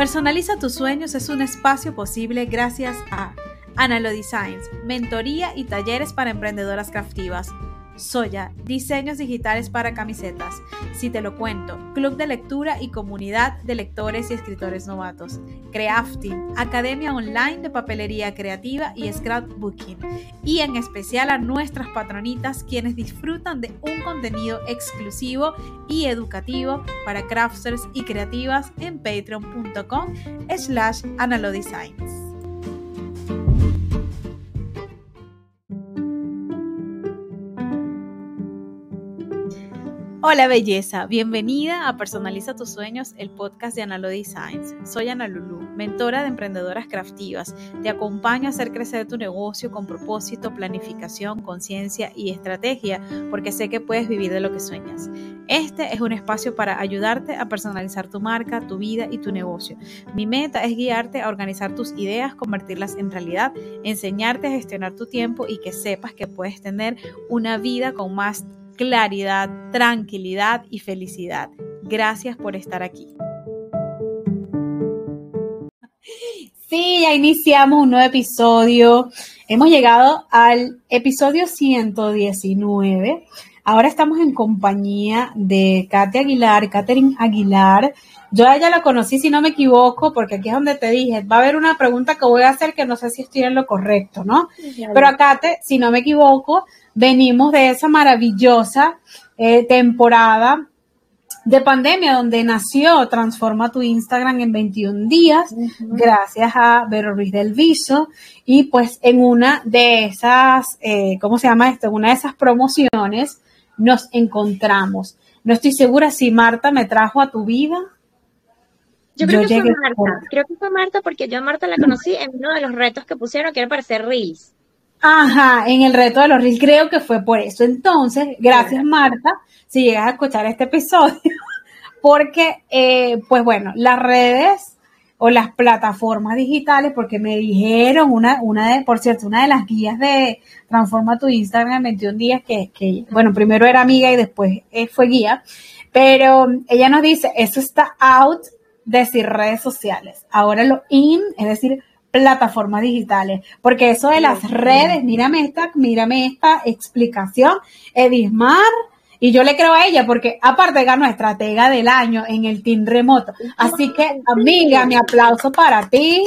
Personaliza tus sueños es un espacio posible gracias a Analo Designs, mentoría y talleres para emprendedoras craftivas. Soya, diseños digitales para camisetas. Si te lo cuento, club de lectura y comunidad de lectores y escritores novatos. Crafting, academia online de papelería creativa y scrapbooking. Y en especial a nuestras patronitas quienes disfrutan de un contenido exclusivo y educativo para crafters y creativas en patreon.com slash analodesigns. Hola belleza, bienvenida a Personaliza tus sueños, el podcast de Analo Designs. Soy Ana Lulu, mentora de emprendedoras craftivas. Te acompaño a hacer crecer tu negocio con propósito, planificación, conciencia y estrategia, porque sé que puedes vivir de lo que sueñas. Este es un espacio para ayudarte a personalizar tu marca, tu vida y tu negocio. Mi meta es guiarte a organizar tus ideas, convertirlas en realidad, enseñarte a gestionar tu tiempo y que sepas que puedes tener una vida con más claridad, tranquilidad y felicidad. Gracias por estar aquí. Sí, ya iniciamos un nuevo episodio. Hemos llegado al episodio 119. Ahora estamos en compañía de Katia Aguilar, Catherine Aguilar. Yo a ella la conocí, si no me equivoco, porque aquí es donde te dije, va a haber una pregunta que voy a hacer que no sé si estoy en lo correcto, ¿no? Pero a Kate, si no me equivoco, venimos de esa maravillosa eh, temporada de pandemia donde nació Transforma tu Instagram en 21 días, gracias a Vero Ruiz del Viso. Y pues en una de esas, eh, ¿cómo se llama esto? En una de esas promociones nos encontramos. No estoy segura si Marta me trajo a tu vida. Yo creo que fue Marta, creo que fue Marta porque yo a Marta la conocí en uno de los retos que pusieron que era para hacer Reels. Ajá, en el reto de los reels, creo que fue por eso. Entonces, gracias Marta, si llegas a escuchar este episodio, porque, eh, pues bueno, las redes o las plataformas digitales, porque me dijeron una, una de, por cierto, una de las guías de Transforma tu Instagram en 21 días, que, que bueno, primero era amiga y después eh, fue guía, pero ella nos dice, eso está out de decir redes sociales. Ahora lo in, es decir, plataformas digitales, porque eso de las redes, mírame esta, mírame esta explicación, Edismar, y yo le creo a ella porque aparte ganó estratega del año en el team remoto. Así que, amiga, mi aplauso para ti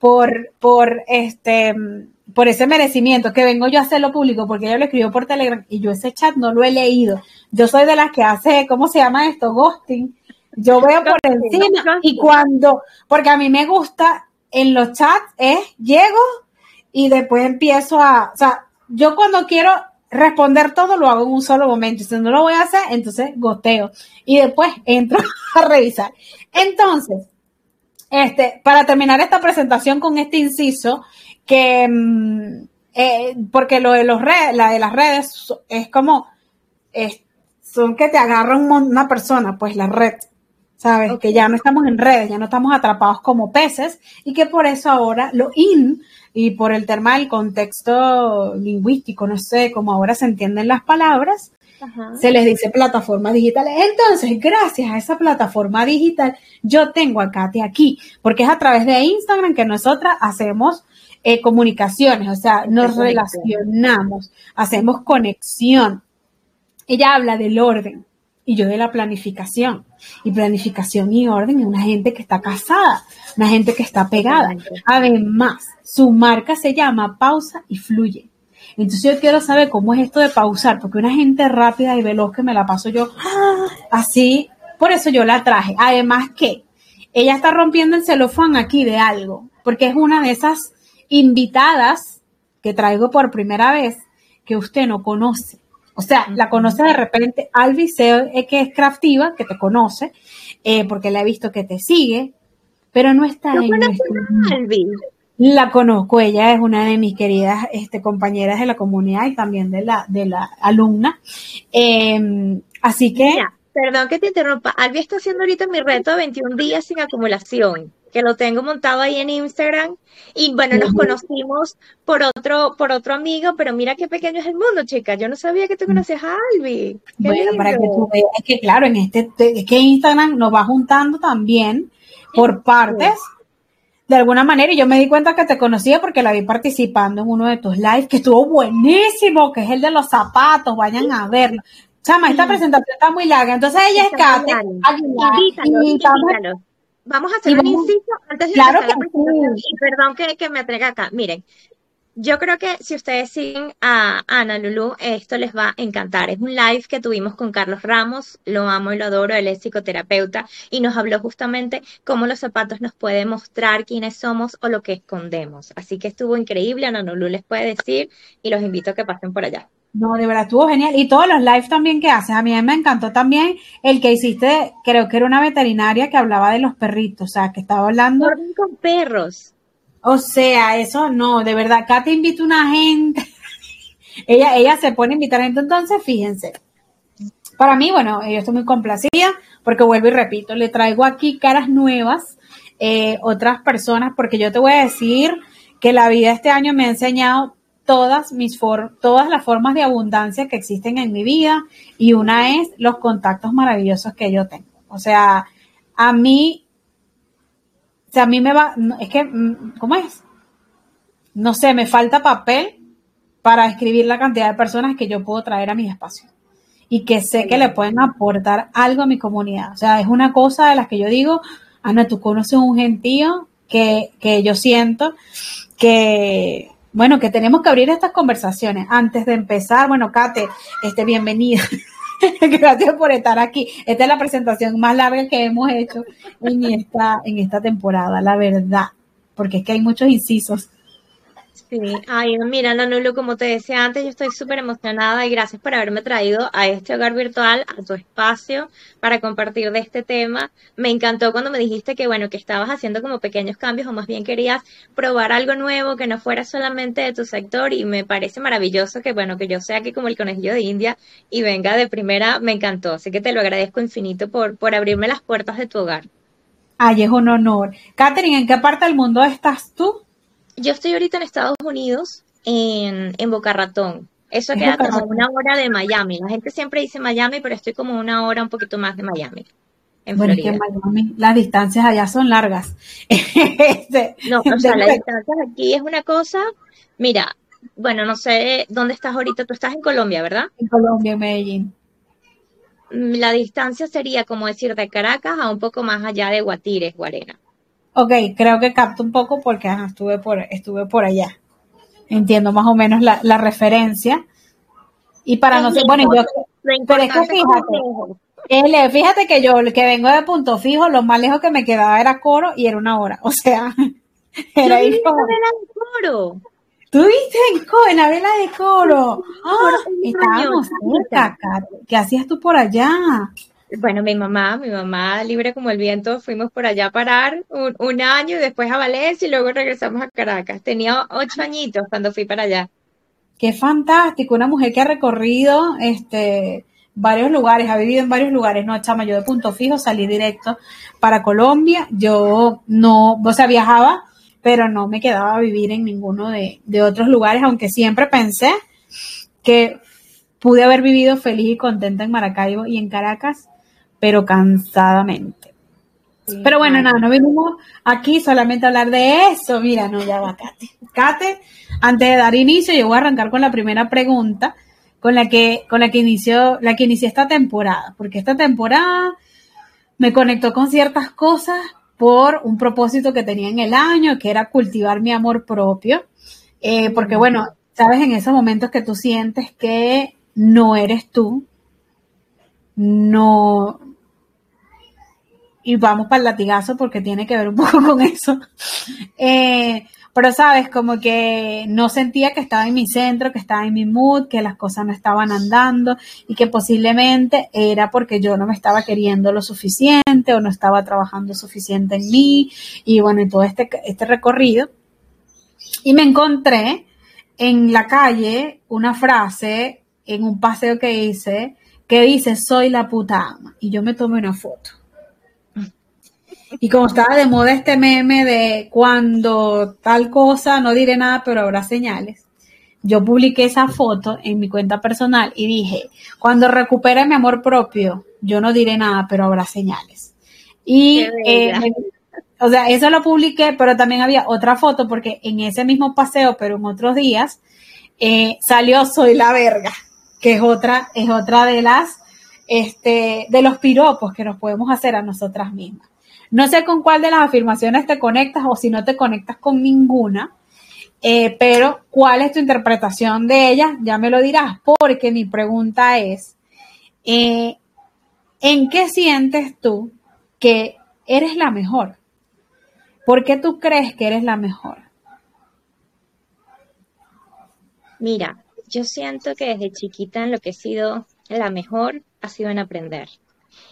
por, por este, por ese merecimiento que vengo yo a hacerlo público porque ella lo escribió por Telegram y yo ese chat no lo he leído. Yo soy de las que hace, ¿cómo se llama esto? Ghosting. Yo veo por encima y cuando, porque a mí me gusta en los chats es llego y después empiezo a, o sea, yo cuando quiero responder todo lo hago en un solo momento. Si no lo voy a hacer, entonces goteo y después entro a revisar. Entonces, este, para terminar esta presentación con este inciso, que mm, eh, porque lo de los redes, la de las redes es como son que te agarra una persona, pues la red. ¿sabes? Que ya no estamos en redes, ya no estamos atrapados como peces y que por eso ahora lo in y por el tema del contexto lingüístico, no sé cómo ahora se entienden las palabras, se les dice plataformas digitales. Entonces, gracias a esa plataforma digital, yo tengo a Katy aquí, porque es a través de Instagram que nosotras hacemos eh, comunicaciones, o sea, nos relacionamos, hacemos conexión. Ella habla del orden, y yo de la planificación. Y planificación y orden es una gente que está casada, una gente que está pegada. Además, su marca se llama Pausa y Fluye. Entonces yo quiero saber cómo es esto de pausar, porque una gente rápida y veloz que me la paso yo así, por eso yo la traje. Además que ella está rompiendo el celofán aquí de algo, porque es una de esas invitadas que traigo por primera vez que usted no conoce. O sea, la conoce de repente, Albi sé que es craftiva, que te conoce, eh, porque la he visto que te sigue, pero no está en Albi. La conozco, ella es una de mis queridas este, compañeras de la comunidad y también de la, de la alumna. Em, así que... perdón que te interrumpa. Albi está haciendo ahorita mi reto de 21 días sin acumulación que lo tengo montado ahí en Instagram. Y bueno, nos conocimos por otro, por otro amigo, pero mira qué pequeño es el mundo, chica. Yo no sabía que tú conocías a Albi. bueno, para que tú veas, es que claro, en este, es que Instagram nos va juntando también por partes. De alguna manera, y yo me di cuenta que te conocía porque la vi participando en uno de tus lives, que estuvo buenísimo, que es el de los zapatos, vayan a verlo. Chama, esta presentación está muy larga. Entonces ella es Kate Vamos a hacer un inciso antes de claro la presentación. Y perdón que, que me atrega acá. Miren, yo creo que si ustedes siguen a Ana Lulu, esto les va a encantar. Es un live que tuvimos con Carlos Ramos, lo amo y lo adoro, él es psicoterapeuta y nos habló justamente cómo los zapatos nos pueden mostrar quiénes somos o lo que escondemos. Así que estuvo increíble, Ana Lulu les puede decir y los invito a que pasen por allá. No, de verdad estuvo genial. Y todos los lives también que haces. A mí me encantó también el que hiciste, creo que era una veterinaria que hablaba de los perritos, o sea, que estaba hablando. con perros. O sea, eso no, de verdad, acá te invita una gente. ella, ella se pone a invitar gente, entonces fíjense. Para mí, bueno, yo estoy muy complacida porque vuelvo y repito, le traigo aquí caras nuevas, eh, otras personas, porque yo te voy a decir que la vida este año me ha enseñado todas mis todas las formas de abundancia que existen en mi vida y una es los contactos maravillosos que yo tengo. O sea, a mí sea, a mí me va, es que, mm, ¿cómo es? No sé, me falta papel para escribir la cantidad de personas que yo puedo traer a mi espacio y que sé que le pueden aportar algo a mi comunidad. O sea, es una cosa de las que yo digo, Ana, tú conoces un gentío que, que yo siento que, bueno, que tenemos que abrir estas conversaciones. Antes de empezar, bueno, Kate, este, bienvenida. Gracias por estar aquí. Esta es la presentación más larga que hemos hecho en esta, en esta temporada, la verdad, porque es que hay muchos incisos. Sí, ay, mira, Nanulo, como te decía antes, yo estoy súper emocionada y gracias por haberme traído a este hogar virtual, a tu espacio, para compartir de este tema. Me encantó cuando me dijiste que, bueno, que estabas haciendo como pequeños cambios o más bien querías probar algo nuevo que no fuera solamente de tu sector y me parece maravilloso que, bueno, que yo sea aquí como el conejillo de India y venga de primera, me encantó. Así que te lo agradezco infinito por, por abrirme las puertas de tu hogar. Ay, es un honor. Catherine, ¿en qué parte del mundo estás tú? Yo estoy ahorita en Estados Unidos, en, en Boca Ratón. Eso queda como una hora de Miami. La gente siempre dice Miami, pero estoy como una hora un poquito más de Miami. En bueno, que Miami, las distancias allá son largas. Este, no, o sea, las distancias aquí es una cosa. Mira, bueno, no sé dónde estás ahorita. Tú estás en Colombia, ¿verdad? En Colombia, en Medellín. Mm, la distancia sería como decir de Caracas a un poco más allá de Guatires, Guarena. Ok, creo que capto un poco porque estuve, por, estuve por allá. Entiendo más o menos la, la referencia. Y para no ser, bueno, yo, pero es que fíjate, fíjate que yo, que vengo de punto fijo, lo más lejos que me quedaba era coro y era una hora. O sea, era ir como... de coro. ¿Tú viste en, coro, en la vela de coro? Ah, estábamos cerca, ¿Qué hacías tú por allá? Bueno, mi mamá, mi mamá libre como el viento, fuimos por allá a parar un, año y después a Valencia y luego regresamos a Caracas. Tenía ocho añitos cuando fui para allá. Qué fantástico, una mujer que ha recorrido este varios lugares, ha vivido en varios lugares, no, chama, yo de punto fijo salí directo para Colombia, yo no, o sea, viajaba, pero no me quedaba a vivir en ninguno de, de otros lugares, aunque siempre pensé que pude haber vivido feliz y contenta en Maracaibo y en Caracas, pero cansadamente. pero bueno, nada, no venimos aquí solamente a hablar de eso. Mira, no, ya va, Kate. Kate, antes de dar inicio, yo voy a arrancar con la primera pregunta con la que, con la que inició, la que inicié esta temporada, porque esta temporada me conectó con ciertas cosas por un propósito que tenía en el año, que era cultivar mi amor propio. Eh, porque bueno, sabes, en esos momentos que tú sientes que no eres tú, no, y vamos para el latigazo porque tiene que ver un poco con eso. Eh, pero sabes, como que no sentía que estaba en mi centro, que estaba en mi mood, que las cosas no estaban andando y que posiblemente era porque yo no me estaba queriendo lo suficiente o no estaba trabajando suficiente en mí y bueno, y todo este, este recorrido. Y me encontré en la calle una frase en un paseo que hice que dice soy la puta ama y yo me tomé una foto y como estaba de moda este meme de cuando tal cosa, no diré nada, pero habrá señales. Yo publiqué esa foto en mi cuenta personal y dije, cuando recupere mi amor propio, yo no diré nada, pero habrá señales. Y eh, o sea, eso lo publiqué, pero también había otra foto porque en ese mismo paseo, pero en otros días, eh, salió Soy la verga, que es otra, es otra de las, este, de los piropos que nos podemos hacer a nosotras mismas. No sé con cuál de las afirmaciones te conectas o si no te conectas con ninguna, eh, pero cuál es tu interpretación de ellas, ya me lo dirás, porque mi pregunta es, eh, ¿en qué sientes tú que eres la mejor? ¿Por qué tú crees que eres la mejor? Mira, yo siento que desde chiquita en lo que he sido la mejor ha sido en aprender.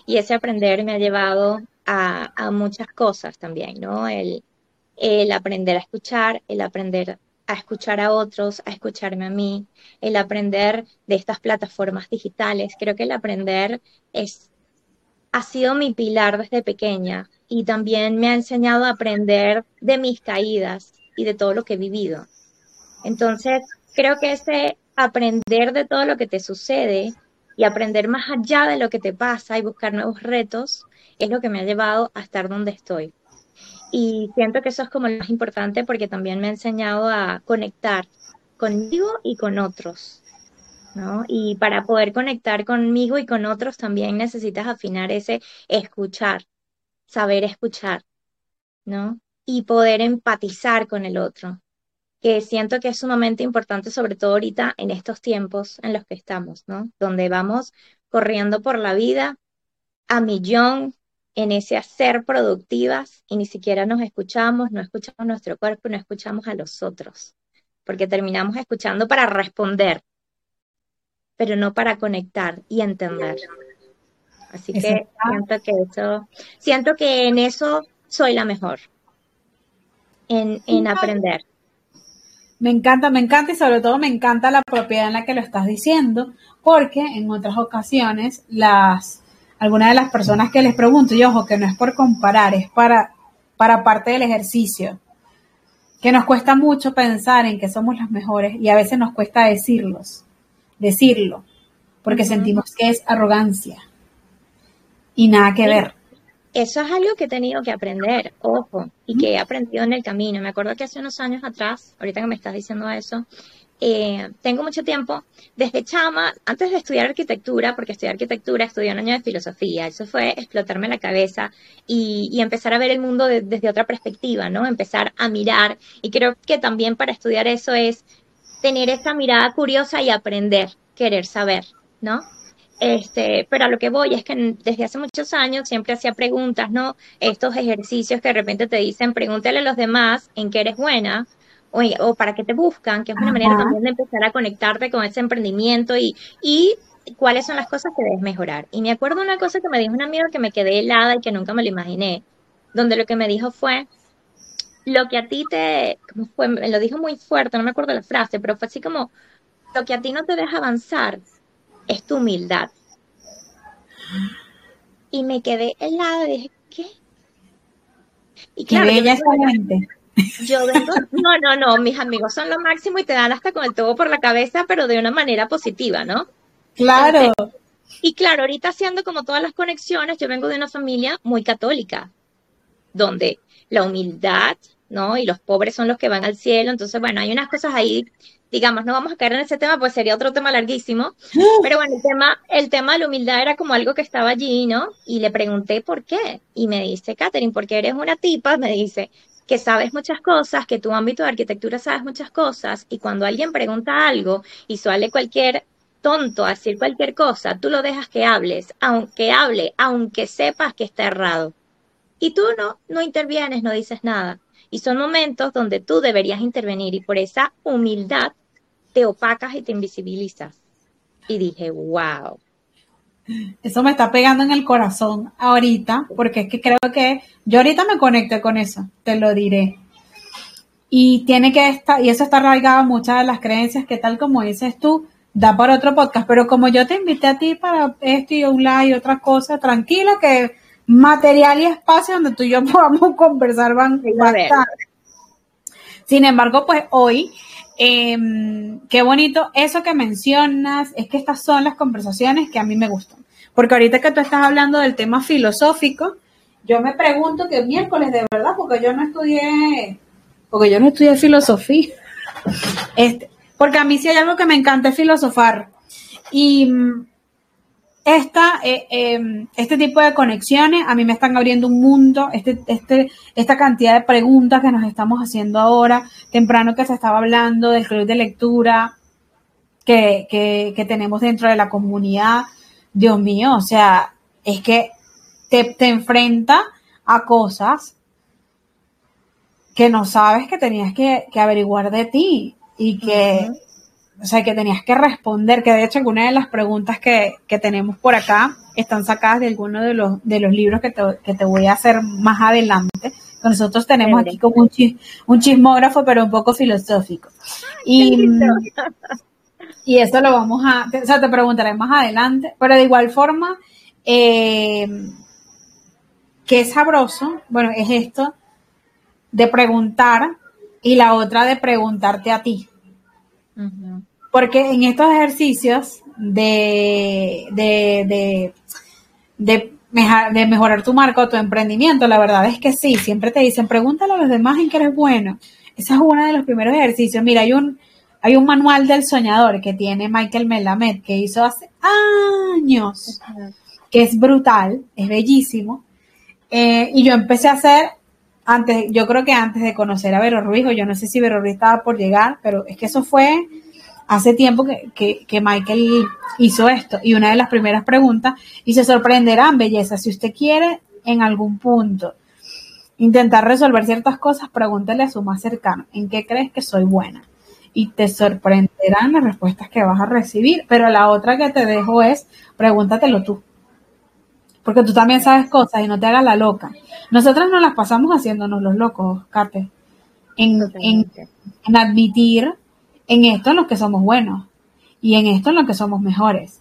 Y ese aprender me ha llevado a, muchas cosas también, ¿no? El, el aprender a escuchar, el aprender a escuchar a otros, a escucharme a mí, el aprender de estas plataformas digitales. Creo que el aprender es, ha sido mi pilar desde pequeña y también me ha enseñado a aprender de mis caídas y de todo lo que he vivido. Entonces, creo que ese aprender de todo lo que te sucede y aprender más allá de lo que te pasa y buscar nuevos retos es lo que me ha llevado a estar donde estoy. Y siento que eso es como lo más importante porque también me ha enseñado a conectar conmigo y con otros. ¿no? Y para poder conectar conmigo y con otros también necesitas afinar ese escuchar, saber escuchar, ¿no? Y poder empatizar con el otro, que siento que es sumamente importante, sobre todo ahorita en estos tiempos en los que estamos, ¿no? Donde vamos corriendo por la vida a millón, en ese hacer productivas y ni siquiera nos escuchamos, no escuchamos nuestro cuerpo, no escuchamos a los otros, porque terminamos escuchando para responder, pero no para conectar y entender. Así que siento que eso, siento que en eso soy la mejor, en, en aprender. Me encanta, me encanta y sobre todo me encanta la propiedad en la que lo estás diciendo, porque en otras ocasiones las algunas de las personas que les pregunto, y ojo, que no es por comparar, es para, para parte del ejercicio, que nos cuesta mucho pensar en que somos las mejores y a veces nos cuesta decirlos, decirlo, porque sentimos que es arrogancia y nada que ver. Eso es algo que he tenido que aprender, ojo, y que he aprendido en el camino. Me acuerdo que hace unos años atrás, ahorita que me estás diciendo eso, eh, tengo mucho tiempo, desde chama, antes de estudiar arquitectura, porque estudié arquitectura, estudié un año de filosofía, eso fue explotarme la cabeza y, empezar a ver el mundo desde otra perspectiva, ¿no? Empezar a mirar, y creo que también para estudiar eso es tener esa mirada curiosa y aprender, querer saber, ¿no? Este, pero a lo que voy es que desde hace muchos años siempre hacía preguntas, ¿no? Estos ejercicios que de repente te dicen, pregúntale a los demás en qué eres buena, o, para qué te buscan, que es una manera también de empezar a conectarte con ese emprendimiento y, y cuáles son las cosas que debes mejorar. Y me acuerdo una cosa que me dijo un amigo que me quedé helada y que nunca me lo imaginé, donde lo que me dijo fue, lo que a ti te, ¿cómo fue? Me lo dijo muy fuerte, no me acuerdo la frase, pero fue así como, lo que a ti no te deja avanzar es tu humildad. Y me quedé helada y dije, ¿qué? Y claro, Qué bella yo vengo, no, no, no, mis amigos son lo máximo y te dan hasta con el todo por la cabeza, pero de una manera positiva, ¿no? Claro. y claro, ahorita haciendo como todas las conexiones, yo vengo de una familia muy católica, donde la humildad, ¿no? Y los pobres son los que van al cielo, entonces, bueno, hay unas cosas ahí, digamos, no vamos a caer en ese tema, pues sería otro tema larguísimo, pero bueno, el tema, el tema de la humildad era como algo que estaba allí, ¿no? Y le pregunté por qué, y me dice, Catherine, porque eres una tipa, me dice, que sabes muchas cosas, que tu ámbito de arquitectura sabes muchas cosas, y cuando alguien pregunta algo y suele cualquier tonto a decir cualquier cosa, tú lo dejas que hables, aunque hable, aunque sepas que está errado. Y tú no, no intervienes, no dices nada. Y son momentos donde tú deberías intervenir y por esa humildad te opacas y te invisibilizas. Y dije, wow, eso me está pegando en el corazón ahorita, porque es que creo que yo ahorita me conecto con eso, te lo diré. Y tiene que estar, y eso está arraigado a muchas de las creencias que tal como dices tú, da para otro podcast, pero como yo te invité a ti para esto y un live y otra cosa, tranquila que material y espacio donde tú y yo podamos conversar van, a estar. Sin embargo, pues hoy Em, qué bonito eso que mencionas, es que estas son las conversaciones que a mí me gustan. Porque ahorita que tú estás hablando del tema filosófico, yo me pregunto que miércoles de verdad, porque yo no estudié, porque yo no estudié filosofía. Este, porque a mí sí hay algo que me encanta es filosofar. Y mm, esta, eh, em, este tipo de conexiones a mí me están abriendo un mundo, este, este, esta cantidad de preguntas que nos estamos haciendo ahora, temprano que se estaba hablando del club de lectura que, que, tenemos dentro de la comunidad, Dios mío, o sea, es que te, te enfrenta a cosas que no sabes que tenías que, que averiguar de ti y que, o sea, que tenías que responder, que de hecho algunas de las preguntas que, tenemos por acá están sacadas de alguno de los, de los libros que te, voy a hacer más adelante. Nosotros tenemos aquí como un, un chismógrafo, pero un poco filosófico. Y, y eso lo vamos a, o sea, te preguntaré más adelante, pero de igual forma, eh, qué sabroso, bueno, es esto de preguntar y la otra de preguntarte a ti. Porque en estos ejercicios de, de, de, de, mejorar tu marca tu emprendimiento, la verdad es que sí, siempre te dicen, pregúntale a los demás en qué eres bueno. Ese es uno de los primeros ejercicios. Mira, hay un, hay un manual del soñador que tiene Michael Melamed que hizo hace años, que es brutal, es bellísimo. Eh, y yo empecé a hacer antes, yo creo que antes de conocer a Vero Ruiz, o yo no sé si Vero Ruiz estaba por llegar, pero es que eso fue hace tiempo que, que, Michael hizo esto. Y una de las primeras preguntas, y se sorprenderán, belleza, si usted quiere en algún punto intentar resolver ciertas cosas, pregúntele a su más cercano, ¿en qué crees que soy buena? Y te sorprenderán las respuestas que vas a recibir. Pero la otra que te dejo es, pregúntatelo tú. Porque tú también sabes cosas y no te hagas la loca. Nosotras nos las pasamos haciéndonos los locos, Kate, en, en, admitir en esto en lo que somos buenos y en esto en lo que somos mejores.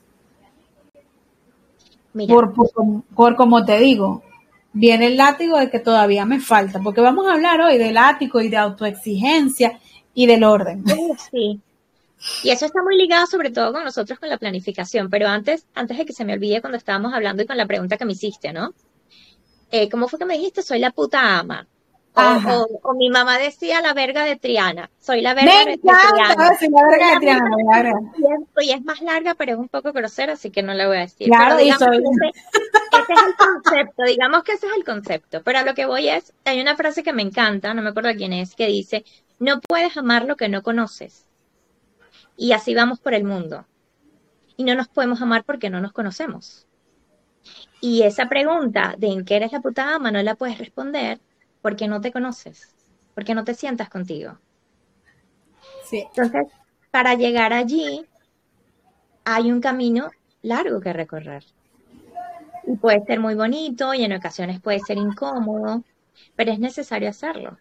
Por, por, como te digo, viene el látigo de que todavía me falta, porque vamos a hablar hoy del látigo y de autoexigencia y del orden. Sí. Y eso está muy ligado sobre todo con nosotros con la planificación, pero antes, antes de que se me olvide cuando estábamos hablando y con la pregunta que me hiciste, ¿no? Eh, ¿cómo fue que me dijiste? Soy la puta ama. O, mi mamá decía la verga de Triana. Soy la verga de Triana. Soy la verga de Triana. Y es más larga, pero es un poco grosera, así que no la voy a decir. Claro, ese, es el concepto, digamos que ese es el concepto. Pero a lo que voy es, hay una frase que me encanta, no me acuerdo quién es, que dice, no puedes amar lo que no conoces. Y así vamos por el mundo. Y no nos podemos amar porque no nos conocemos. Y esa pregunta de en qué eres la puta ama no la puedes responder porque no te conoces, porque no te sientas contigo. Sí. Entonces, para llegar allí, hay un camino largo que recorrer. Y puede ser muy bonito y en ocasiones puede ser incómodo, pero es necesario hacerlo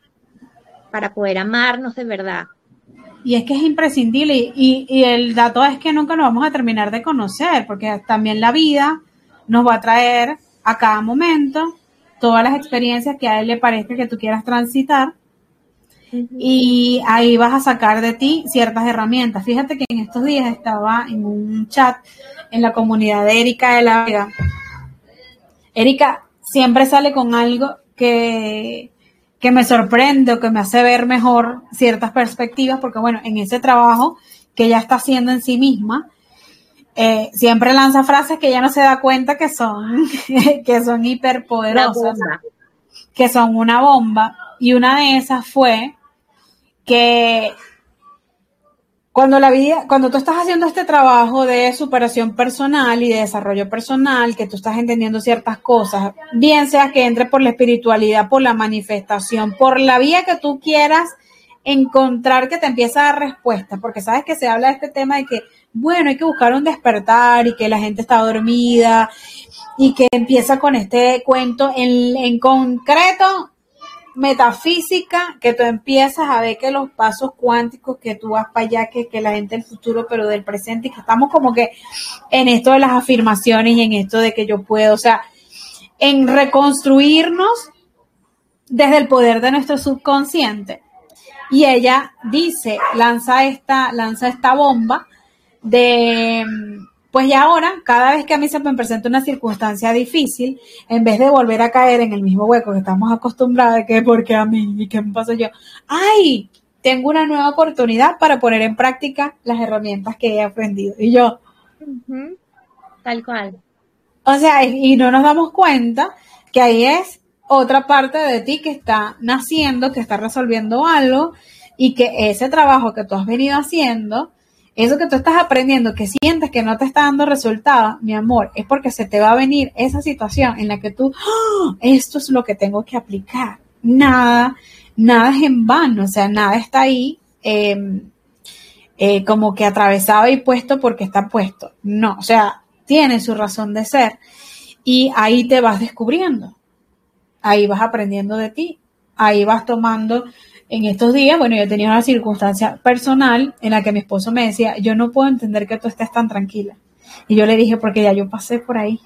para poder amarnos de verdad. Y es que es imprescindible y, y el dato es que nunca nos vamos a terminar de conocer, porque también la vida nos va a traer a cada momento todas las experiencias que a él le parezca que tú quieras transitar y ahí vas a sacar de ti ciertas herramientas. Fíjate que en estos días estaba en un chat en la comunidad de Erika de la Vega. Erika siempre sale con algo que, que me sorprende o que me hace ver mejor ciertas perspectivas, porque bueno, en ese trabajo que ella está haciendo en sí misma, eh, siempre lanza frases que ella no se da cuenta que son, que son hiperpoderosas, que son una bomba. Y una de esas fue que cuando la vida, cuando tú estás haciendo este trabajo de superación personal y de desarrollo personal, que tú estás entendiendo ciertas cosas, bien sea que entre por la espiritualidad, por la manifestación, por la vía que tú quieras encontrar que te empieza a dar respuesta, porque sabes que se habla de este tema de que bueno, hay que buscar un despertar y que la gente está dormida y que empieza con este cuento en, en concreto metafísica, que tú empiezas a ver que los pasos cuánticos que tú vas para allá, que, que la gente del futuro, pero del presente, y que estamos como que en esto de las afirmaciones y en esto de que yo puedo, o sea, en reconstruirnos desde el poder de nuestro subconsciente. Y ella dice, lanza esta, lanza esta bomba de, Pues ya ahora, cada vez que a mí se me presenta una circunstancia difícil, en vez de volver a caer en el mismo hueco que estamos acostumbrados de que porque a mí y qué me pasa yo, ¡ay! Tengo una nueva oportunidad para poner en práctica las herramientas que he aprendido. Y yo, tal cual. O sea, y no nos damos cuenta que ahí es otra parte de ti que está naciendo, que está resolviendo algo y que ese trabajo que tú has venido haciendo eso que tú estás aprendiendo, que sientes que no te está dando resultado, mi amor, es porque se te va a venir esa situación en la que tú, ¡Ah! esto es lo que tengo que aplicar. Nada, nada es en vano, o sea, nada está ahí em, eh, como que atravesado y puesto porque está puesto. No, o sea, tiene su razón de ser y ahí te vas descubriendo, ahí vas aprendiendo de ti, ahí vas tomando en estos días, bueno, yo tenía una circunstancia personal en la que mi esposo me decía, yo no puedo entender que tú estés tan tranquila. Y yo le dije, porque ya yo pasé por ahí.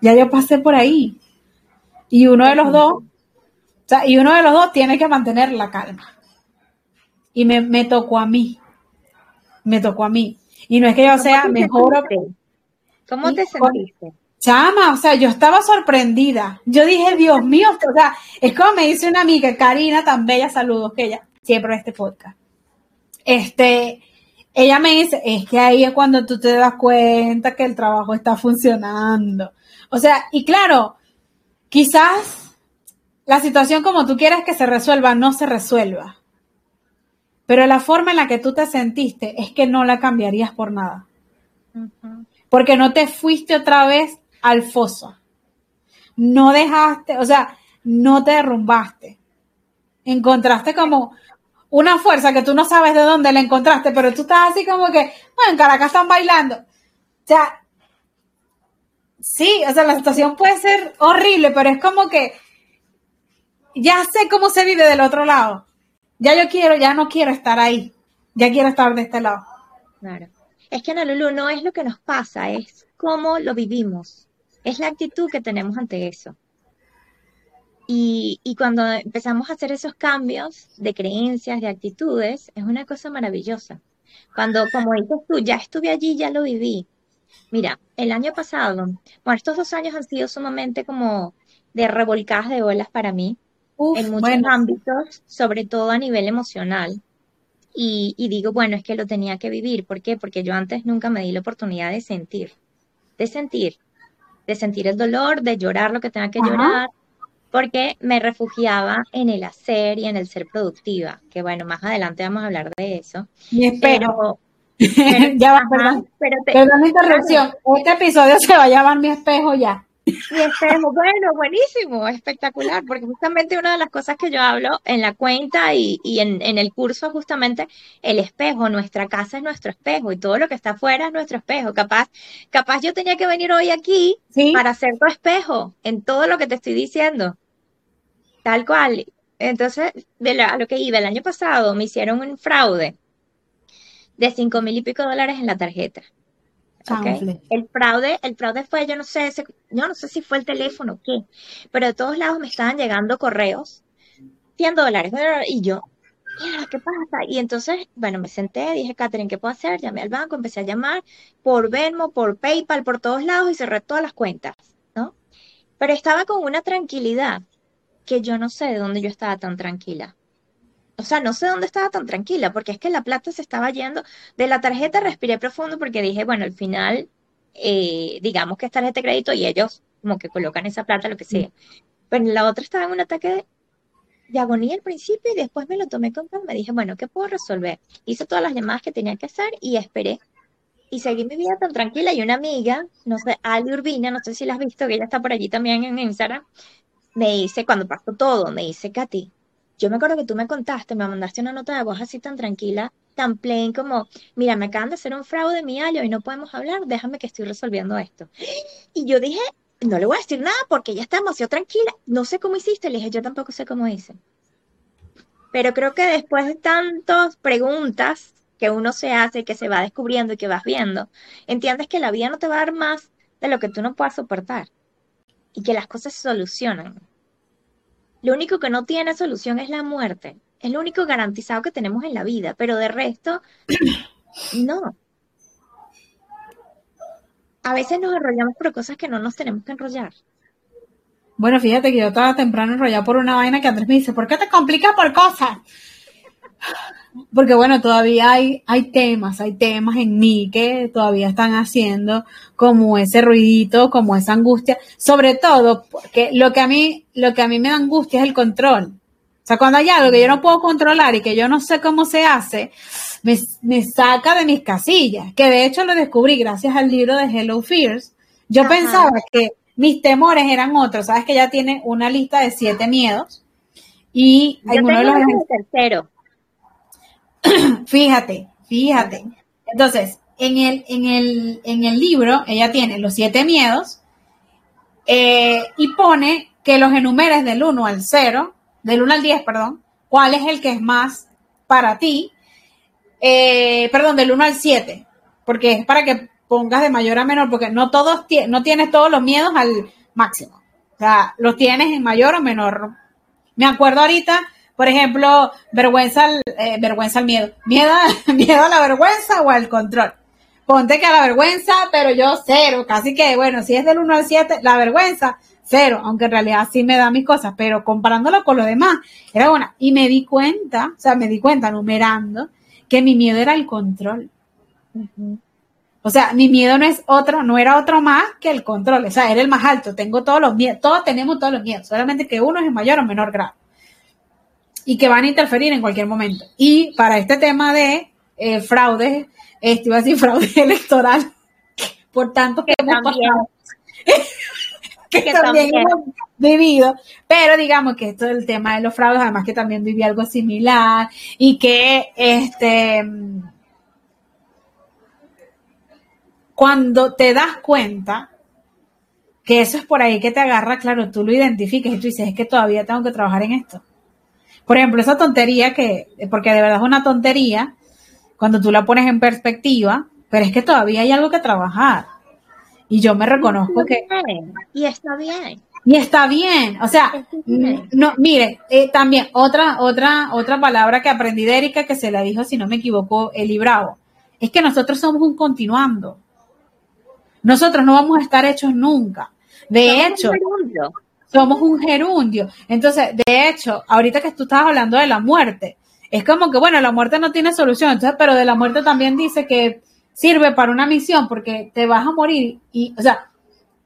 Ya yo pasé por ahí. Y uno de los dos, o sea, y uno de los dos tiene que mantener la calma. Y me, me tocó a mí. Me tocó a mí. Y no es que yo sea mejor. ¿Cómo te sentiste? Chama, o sea, yo estaba sorprendida. Yo dije, Dios mío, o sea, es como me dice una amiga, Karina, tan bella, saludos, que ella siempre ve este podcast. Este, ella me dice, es que ahí es cuando tú te das cuenta que el trabajo está funcionando. O sea, y claro, quizás la situación como tú quieres que se resuelva no se resuelva. Pero la forma en la que tú te sentiste es que no la cambiarías por nada. Porque no te fuiste otra vez al foso. No dejaste, o sea, no te derrumbaste. Encontraste como una fuerza que tú no sabes de dónde la encontraste, pero tú estás así como que, bueno, en Caracas están bailando. O sea, sí, o sea, la situación puede ser horrible, pero es como que ya sé cómo se vive del otro lado. Ya yo quiero, ya no quiero estar ahí. Ya quiero estar de este lado. Claro. Es que, Ana Lulu, no es lo que nos pasa, es cómo lo vivimos es la actitud que tenemos ante eso. Y, cuando empezamos a hacer esos cambios de creencias, de actitudes, es una cosa maravillosa. Cuando, como dices tú, ya estuve allí, ya lo viví. Mira, el año pasado, bueno, estos dos años han sido sumamente como de revolcadas de olas para mí, en muchos ámbitos, sobre todo a nivel emocional. Y, y digo, bueno, es que lo tenía que vivir. ¿Por qué? Porque yo antes nunca me di la oportunidad de sentir, de sentir, de sentir el dolor, de llorar lo que tenga que llorar, porque me refugiaba en el hacer y en el ser productiva, que bueno, más adelante vamos a hablar de eso. Y espero. ya va, perdón. perdón interrupción. Este episodio se va a llamar Mi espejo ya. Y espejo, bueno, buenísimo, espectacular, porque justamente una de las cosas que yo hablo en la cuenta y, en, el curso, justamente el espejo, nuestra casa es nuestro espejo y todo lo que está afuera es nuestro espejo. Capaz, capaz yo tenía que venir hoy aquí para ser tu espejo en todo lo que te estoy diciendo. Tal cual. Entonces, de a lo que iba, el año pasado me hicieron un fraude de cinco mil y pico dólares en la tarjeta. El fraude, el fraude fue, yo no sé, yo no sé si fue el teléfono o qué, pero de todos lados me estaban llegando correos, 100 dólares, y yo, ¿qué pasa? Y entonces, bueno, me senté, dije, Catherine, ¿qué puedo hacer? Llamé al banco, empecé a llamar por Venmo, por PayPal, por todos lados y cerré todas las cuentas, ¿no? Pero estaba con una tranquilidad que yo no sé de dónde yo estaba tan tranquila o sea, no sé dónde estaba tan tranquila, porque es que la plata se estaba yendo. De la tarjeta respiré profundo porque dije, bueno, al final, eh, digamos que es tarjeta de crédito y ellos como que colocan esa plata, lo que sea. Pero la otra estaba en un ataque de, agonía al principio y después me lo tomé con calma. Dije, bueno, ¿qué puedo resolver? Hice todas las llamadas que tenía que hacer y esperé. Y seguí mi vida tan tranquila. Y una amiga, no sé, Ali Urbina, no sé si la has visto, que ella está por allí también en Instagram, me dice, cuando pasó todo, me dice, Katy, yo me acuerdo que tú me contaste, me mandaste una nota de voz así tan tranquila, tan plain como, mira, me acaban de hacer un fraude mi y no podemos hablar, déjame que estoy resolviendo esto. Y yo dije, no le voy a decir nada porque ella está demasiado tranquila. No sé cómo hiciste, le dije, yo tampoco sé cómo hice. Pero creo que después de tantas preguntas que uno se hace, que se va descubriendo y que vas viendo, entiendes que la vida no te va a dar más de lo que tú no puedas soportar y que las cosas se solucionan. Lo único que no tiene solución es la muerte. Es lo único garantizado que tenemos en la vida, pero de resto, no. a veces nos enrollamos por cosas que no nos tenemos que enrollar. Bueno, fíjate que yo estaba temprano enrollada por una vaina que Andrés me dice, ¿por qué te complicas por cosas? Porque bueno, todavía hay, hay temas, hay temas en mí que todavía están haciendo como ese ruidito, como esa angustia, sobre todo porque lo que a mí, lo que a mí me da angustia es el control. O sea, cuando hay algo que yo no puedo controlar y que yo no sé cómo se hace, me, me saca de mis casillas, que de hecho lo descubrí gracias al libro de Hello Fears. Yo pensaba que mis temores eran otros, sabes que ya tiene una lista de siete miedos y hay uno de los tercero. fíjate, fíjate. Entonces, en el, en el, en el libro, ella tiene los siete miedos eh, y pone que los enumeres del 1 al 0, del 1 al 10, perdón, cuál es el que es más para ti, eh, perdón, del 1 al 7, porque es para que pongas de mayor a menor, porque no todos no tienes todos los miedos al máximo. O sea, los tienes en mayor o menor. Me acuerdo ahorita por ejemplo, vergüenza al, eh, vergüenza al miedo. Miedo, miedo a la vergüenza o al control. Ponte que a la vergüenza, pero yo cero. Casi que, bueno, si es del 1 al 7, la vergüenza, cero. Aunque en realidad sí me da mis cosas, pero comparándolo con lo demás, era buena. Y me di cuenta, o sea, me di cuenta numerando, que mi miedo era el control. O sea, mi miedo no es otro, no era otro más que el control. O sea, era el más alto. Tengo todos los miedos, todos tenemos todos los miedos, solamente que uno es en mayor o menor grado y que van a interferir en cualquier momento. Y para este tema de eh, fraude, este iba a decir fraude electoral, por tanto que, hemos pasado, que, también, hemos vivido, pero digamos que esto del tema de los fraudes, además que también viví algo similar y que este cuando te das cuenta que eso es por ahí que te agarra, claro, tú lo identifiques y tú dices, es que todavía tengo que trabajar en esto. Por ejemplo, esa tontería que, porque de verdad es una tontería, cuando tú la pones en perspectiva, pero es que todavía hay algo que trabajar. Y yo me reconozco que... Y está bien. Y está bien, o sea, no, mire, eh, también otra, otra, otra palabra que aprendí de Erika que se la dijo, si no me equivoco, Eli Bravo, es que nosotros somos un continuando. Nosotros no vamos a estar hechos nunca. De hecho, somos un gerundio. Entonces, de hecho, ahorita que tú estabas hablando de la muerte, es como que, bueno, la muerte no tiene solución, entonces, pero de la muerte también dice que sirve para una misión porque te vas a morir y, o sea,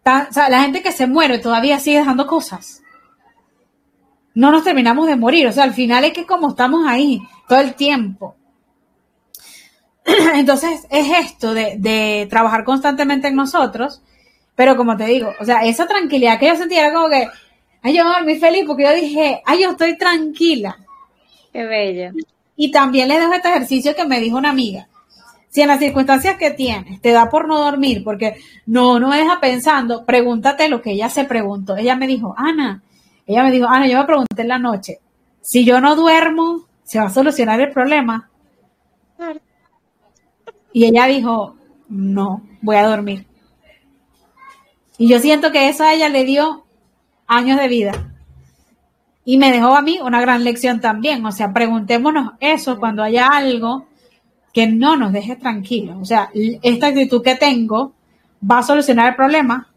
la gente que se muere todavía sigue dejando cosas. No nos terminamos de morir, o sea, al final es que como estamos ahí todo el tiempo. Entonces, es esto de, de trabajar constantemente en nosotros pero como te digo, o sea, esa tranquilidad que yo sentía era como que, ay, yo me muy feliz porque yo dije, ay, yo estoy tranquila. Qué bello. Y también le dejo este ejercicio que me dijo una amiga. Si en las circunstancias que tienes te da por no dormir, porque no, no me deja pensando, pregúntate lo que ella se preguntó. Ella me dijo, Ana, ella me dijo, Ana, yo me pregunté en la noche, si yo no duermo, ¿se va a solucionar el problema? Y ella dijo, no, voy a dormir. Y yo siento que eso a ella le dio años de vida. Y me dejó a mí una gran lección también. O sea, preguntémonos eso cuando haya algo que no nos deje tranquilos. O sea, esta actitud que tengo va a solucionar el problema.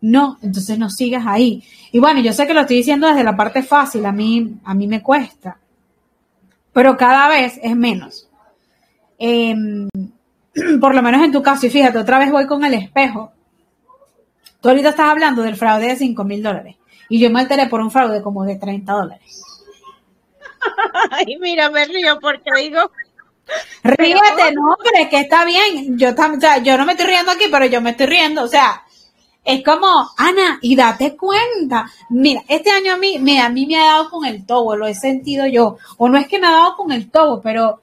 No, entonces no sigas ahí. Y bueno, yo sé que lo estoy diciendo desde la parte fácil, a mí, a mí me cuesta. Pero cada vez es menos. Em, por lo menos en tu caso, y fíjate, otra vez voy con el espejo Tú ahorita estás hablando del fraude de 5 mil dólares y yo me alteré por un fraude como de 30 dólares. Ay, mira, me río porque digo. Ríete, no, pero es que está bien. Yo, o sea, yo no me estoy riendo aquí, pero yo me estoy riendo. O sea, es como, Ana, y date cuenta. Mira, este año a mí, me, a mí me ha dado con el tobo, lo he sentido yo. O no es que me ha dado con el tobo, pero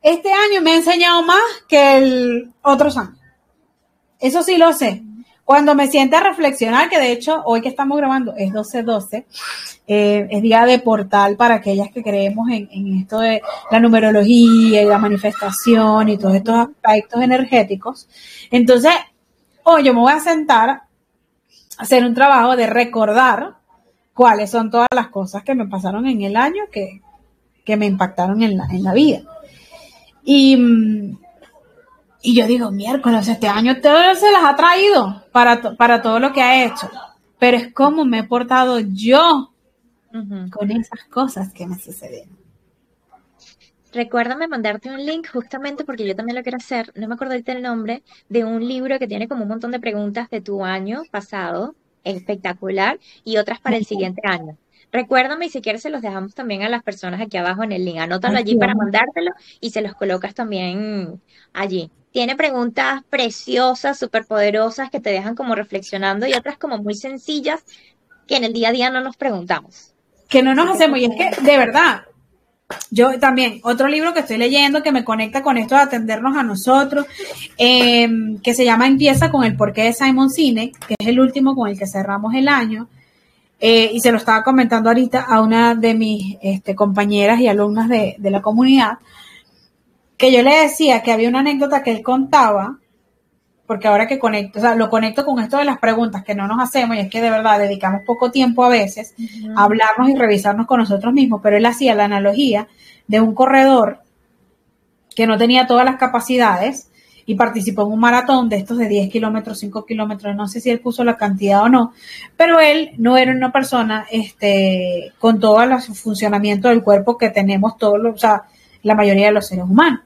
este año me ha enseñado más que el otros años. Eso sí lo sé. Cuando me siente a reflexionar, que de hecho hoy que estamos grabando es 12-12, eh, es día de portal para aquellas que creemos en, esto de la numerología y la manifestación y todos estos aspectos energéticos. Entonces, hoy yo me voy a sentar a hacer un trabajo de recordar cuáles son todas las cosas que me pasaron en el año que, me impactaron en la, en la vida. Y, Y yo digo, miércoles, este año todo se las ha traído para, para todo lo que ha hecho. Pero es como me he portado yo con esas cosas que me sucedieron. Recuérdame mandarte un link justamente porque yo también lo quiero hacer, no me acuerdo ahorita el nombre, de un libro que tiene como un montón de preguntas de tu año pasado, espectacular, y otras para el siguiente año. Recuérdame y si quieres se los dejamos también a las personas aquí abajo en el link. Anótalo allí para mandártelo y se los colocas también allí. Tiene preguntas preciosas, súper poderosas que te dejan como reflexionando y otras como muy sencillas que en el día a día no nos preguntamos. Que no nos hacemos y es que de verdad, yo también, otro libro que estoy leyendo que me conecta con esto de atendernos a nosotros, em, que se llama Empieza con el porqué de Simon Sinek, que es el último con el que cerramos el año. Eh, y se lo estaba comentando ahorita a una de mis este, compañeras y alumnas de, de, la comunidad, que yo le decía que había una anécdota que él contaba, porque ahora que conecto, o sea, lo conecto con esto de las preguntas que no nos hacemos, y es que de verdad dedicamos poco tiempo a veces a hablarnos y revisarnos con nosotros mismos, pero él hacía la analogía de un corredor que no tenía todas las capacidades y participó en un maratón de estos de 10 kilómetros, 5 kilómetros, no sé si él puso la cantidad o no, pero él no era una persona este, con todo el funcionamiento del cuerpo que tenemos todos los, o sea, la mayoría de los seres humanos.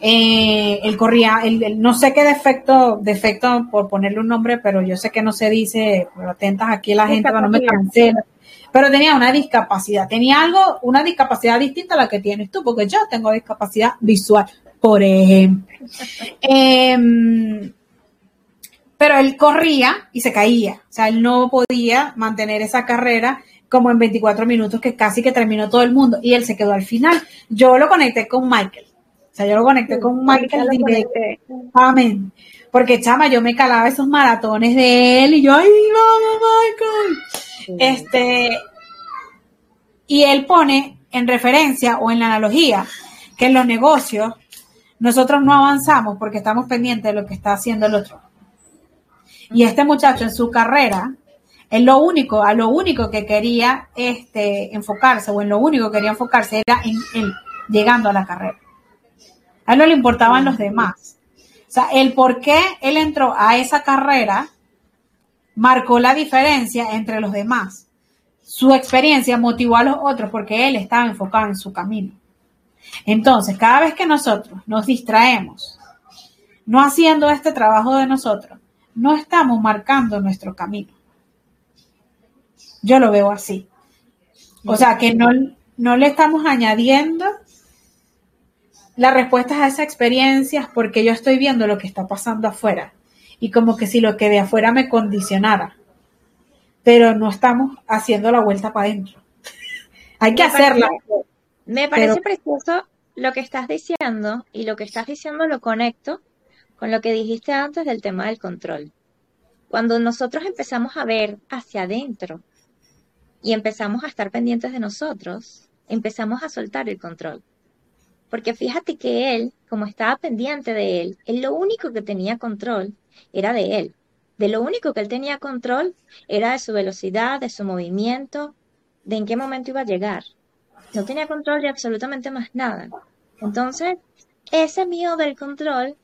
Eh, él corría, él, no sé qué defecto, defecto por ponerle un nombre, pero yo sé que no se dice, pero atentas aquí la gente no me cancela. Pero tenía una discapacidad, tenía algo, una discapacidad distinta a la que tienes tú, porque yo tengo discapacidad visual por ejemplo. Em, pero él corría y se caía, o sea, él no podía mantener esa carrera como en 24 minutos que casi que terminó todo el mundo y él se quedó al final. Yo lo conecté con Michael, o sea, yo lo conecté con Michael Amén. Porque chama, yo me calaba esos maratones de él y yo, ay, vamos, Michael. Este, y él pone en referencia o en la analogía que en los negocios nosotros no avanzamos porque estamos pendientes de lo que está haciendo el otro. Y este muchacho en su carrera, él lo único, a lo único que quería este, enfocarse, o en lo único que quería enfocarse era en él, llegando a la carrera. A él no le importaban los demás. O sea, el por qué él entró a esa carrera marcó la diferencia entre los demás. Su experiencia motivó a los otros porque él estaba enfocado en su camino. Entonces, cada vez que nosotros nos distraemos, no haciendo este trabajo de nosotros, no estamos marcando nuestro camino. Yo lo veo así. O sea, que no, no le estamos añadiendo las respuestas a esas experiencias porque yo estoy viendo lo que está pasando afuera. Y como que si lo que de afuera me condicionara. Pero no estamos haciendo la vuelta para adentro. Hay que hacerla. Me parece precioso lo que estás diciendo y lo que estás diciendo lo conecto con lo que dijiste antes del tema del control. Cuando nosotros empezamos a ver hacia adentro y empezamos a estar pendientes de nosotros, empezamos a soltar el control. Porque fíjate que él, como estaba pendiente de él, él lo único que tenía control era de él. De lo único que él tenía control era de su velocidad, de su movimiento, de en qué momento iba a llegar no tenía control de absolutamente más nada. Entonces, ese miedo del control,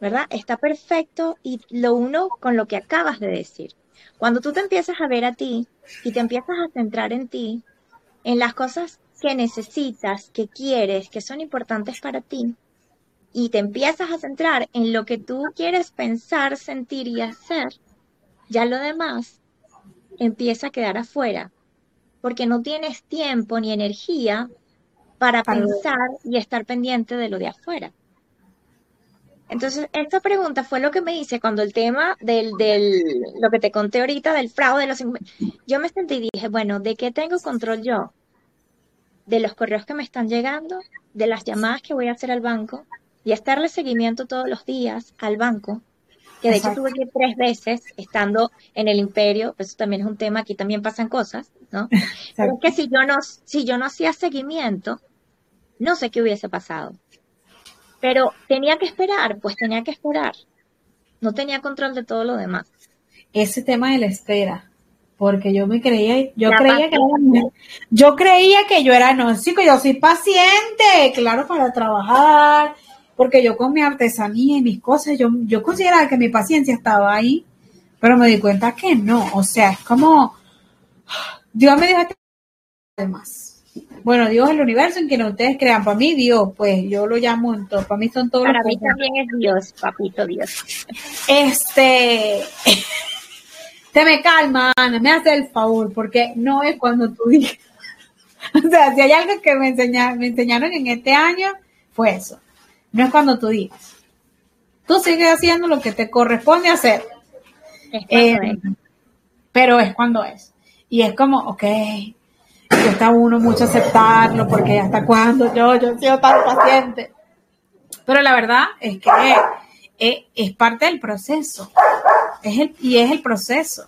¿verdad? Está perfecto y lo uno con lo que acabas de decir. Cuando tú te empiezas a ver a ti y te empiezas a centrar en ti, en las cosas que necesitas, que quieres, que son importantes para ti, y te empiezas a centrar en lo que tú quieres pensar, sentir y hacer, ya lo demás empieza a quedar afuera porque no tienes tiempo ni energía para pensar y estar pendiente de lo de afuera. Entonces, esta pregunta fue lo que me hice cuando el tema del, del, lo que te conté ahorita del fraude, de los, yo me sentí y dije, bueno, ¿de qué tengo control yo? De los correos que me están llegando, de las llamadas que voy a hacer al banco y estarle seguimiento todos los días al banco, que de hecho tuve que ir tres veces estando en el imperio, eso también es un tema, aquí también pasan cosas, ¿no? Pero es que si yo no, si yo no hacía seguimiento, no sé qué hubiese pasado. Pero tenía que esperar, pues tenía que esperar. No tenía control de todo lo demás. Ese tema de la espera, porque yo me creía, yo creía que yo creía que yo era no, sí, que yo soy paciente, claro, para trabajar, porque yo con mi artesanía y mis cosas, yo, yo consideraba que mi paciencia estaba ahí, pero me di cuenta que no, o sea, es como, Dios me dijo además. Bueno, Dios es el universo en quien ustedes crean. Para mí, Dios, pues yo lo llamo en todo. Para mí son todos Para mí también es Dios, papito Dios. Este, te me calma, Ana, me hace el favor, porque no es cuando tú digas. O sea, si hay algo que me, me enseñaron en este año, fue eso. No es cuando tú digas. Tú sigues haciendo lo que te corresponde hacer. Eh, pero es cuando es. Y es como, ok, está uno mucho aceptarlo porque hasta cuando yo, yo he sido tan paciente. Pero la verdad es que es, parte del proceso. Es el, y es el proceso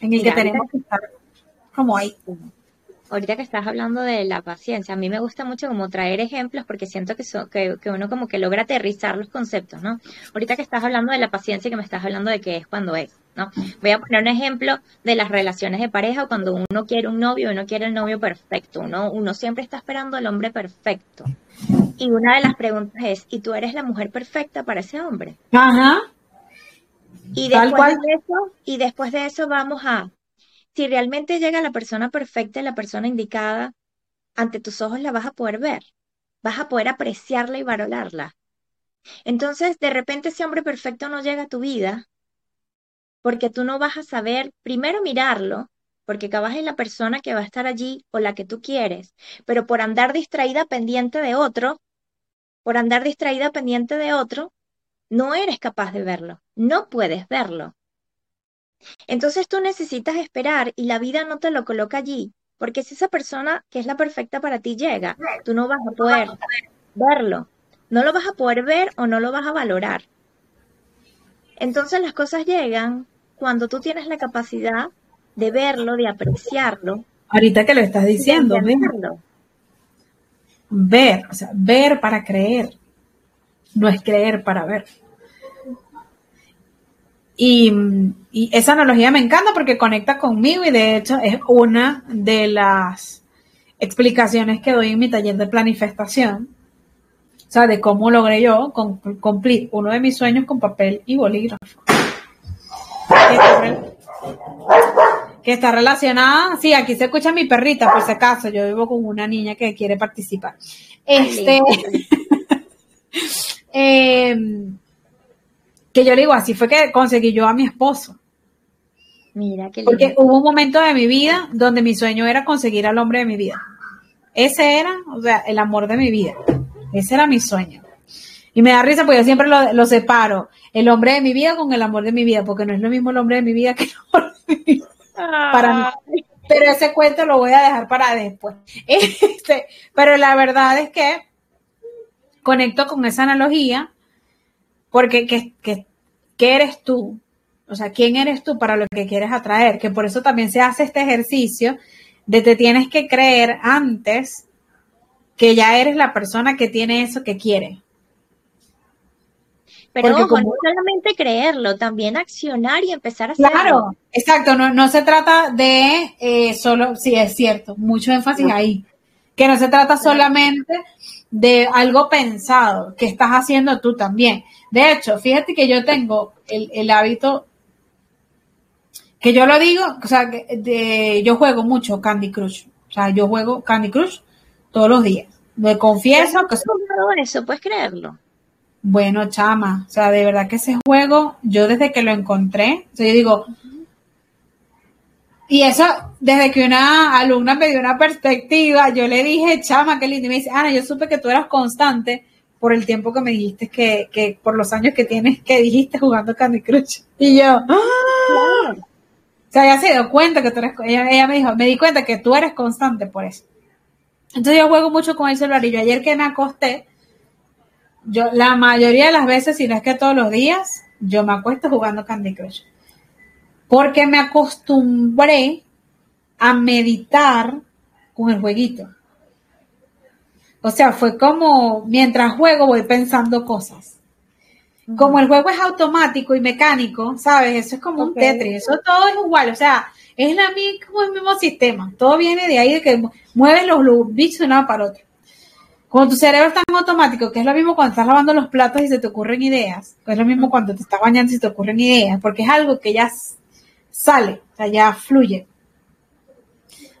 en el que tenemos que estar como ahí ahorita que estás hablando de la paciencia, a mí me gusta mucho como traer ejemplos porque siento que, que, uno como que logra aterrizar los conceptos, ¿no? Ahorita que estás hablando de la paciencia y que me estás hablando de qué es cuando es, ¿no? Voy a poner un ejemplo de las relaciones de pareja cuando uno quiere un novio, uno quiere el novio perfecto, uno, uno siempre está esperando al hombre perfecto. Y una de las preguntas es, ¿y tú eres la mujer perfecta para ese hombre? Ajá. Y después de eso, y después de eso vamos a si realmente llega la persona perfecta, la persona indicada, ante tus ojos la vas a poder ver, vas a poder apreciarla y valorarla. Entonces, de repente ese hombre perfecto no llega a tu vida porque tú no vas a saber primero mirarlo, porque acabas en la persona que va a estar allí o la que tú quieres, pero por andar distraída pendiente de otro, por andar distraída pendiente de otro, no eres capaz de verlo, no puedes verlo. Entonces tú necesitas esperar y la vida no te lo coloca allí, porque si esa persona que es la perfecta para ti llega, tú no vas a poder verlo, no lo vas a poder ver o no lo vas a valorar. Entonces las cosas llegan cuando tú tienes la capacidad de verlo, de apreciarlo. Ahorita que lo estás diciendo, ver, o sea, ver para creer, no es creer para ver. Y, esa analogía me encanta porque conecta conmigo y de hecho es una de las explicaciones que doy en mi taller de planificación. O sea, de cómo logré yo cumplir uno de mis sueños con papel y bolígrafo. Que está, relacionada, sí, aquí se escucha mi perrita, por si acaso, yo vivo con una niña que quiere participar. Este, eh, que yo le digo, así fue que conseguí yo a mi esposo. Mira, que Porque hubo un momento de mi vida donde mi sueño era conseguir al hombre de mi vida. Ese era, o sea, el amor de mi vida. Ese era mi sueño. Y me da risa porque yo siempre lo, separo, el hombre de mi vida con el amor de mi vida, porque no es lo mismo el hombre de mi vida que el amor de mi vida. Para mí. Pero ese cuento lo voy a dejar para después. Este, pero la verdad es que conecto con esa analogía porque que, ¿qué eres tú? O sea, ¿quién eres tú para lo que quieres atraer? Que por eso también se hace este ejercicio de te tienes que creer antes que ya eres la persona que tiene eso que quiere. Pero no solamente creerlo, también accionar y empezar a hacerlo. Claro, exacto, no, no se trata de eh, solo, sí, es cierto, mucho énfasis ahí, que no se trata solamente de algo pensado que estás haciendo tú también. De hecho, fíjate que yo tengo el, hábito, que yo lo digo, o sea, que yo juego mucho Candy Crush. O sea, yo juego Candy Crush todos los días. Me confieso que... eso, puedes creerlo. Bueno, chama, o sea, de verdad que ese juego, yo desde que lo encontré, o sea, yo digo, y eso, desde que una alumna me dio una perspectiva, yo le dije, chama, qué lindo. Y me dice, Ana, yo supe que tú eras constante por el tiempo que me dijiste que, que por los años que tienes que dijiste jugando Candy Crush. Y yo, ¡Ah! o sea, ella se dio cuenta que tú eres, ella, ella, me dijo, me di cuenta que tú eres constante por eso. Entonces yo juego mucho con el celular y yo ayer que me acosté, yo la mayoría de las veces, si no es que todos los días, yo me acuesto jugando Candy Crush porque me acostumbré a meditar con el jueguito. O sea, fue como mientras juego voy pensando cosas. Como el juego es automático y mecánico, ¿sabes? Eso es como un Tetris, eso todo es igual, o sea, es la mismo, el mismo sistema. Todo viene de ahí de que mueves los bichos de un lado para otro. Cuando tu cerebro está en automático, que es lo mismo cuando estás lavando los platos y se te ocurren ideas, es lo mismo cuando te estás bañando y se te ocurren ideas, porque es algo que ya sale, o sea, ya fluye.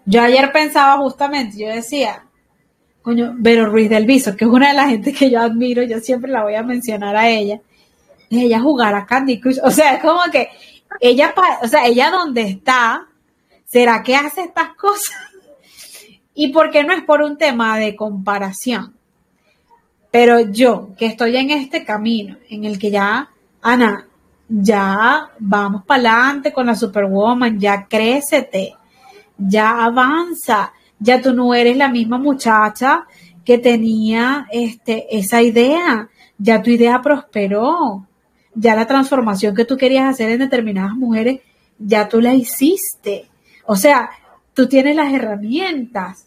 Yo ayer pensaba justamente, yo decía, coño, Vero Ruiz del Viso, que es una de las gente que yo admiro, yo siempre la voy a mencionar a ella, ella jugar a Candy Crush, o sea, es como que ella, o sea, ella donde está, ¿será que hace estas cosas? Y porque no es por un tema de comparación. Pero yo, que estoy en este camino, en el que ya, Ana, ya vamos para adelante con la Superwoman, ya crécete, ya avanza, ya tú no eres la misma muchacha que tenía este, esa idea, ya tu idea prosperó, ya la transformación que tú querías hacer en determinadas mujeres, ya tú la hiciste. O sea, tú tienes las herramientas.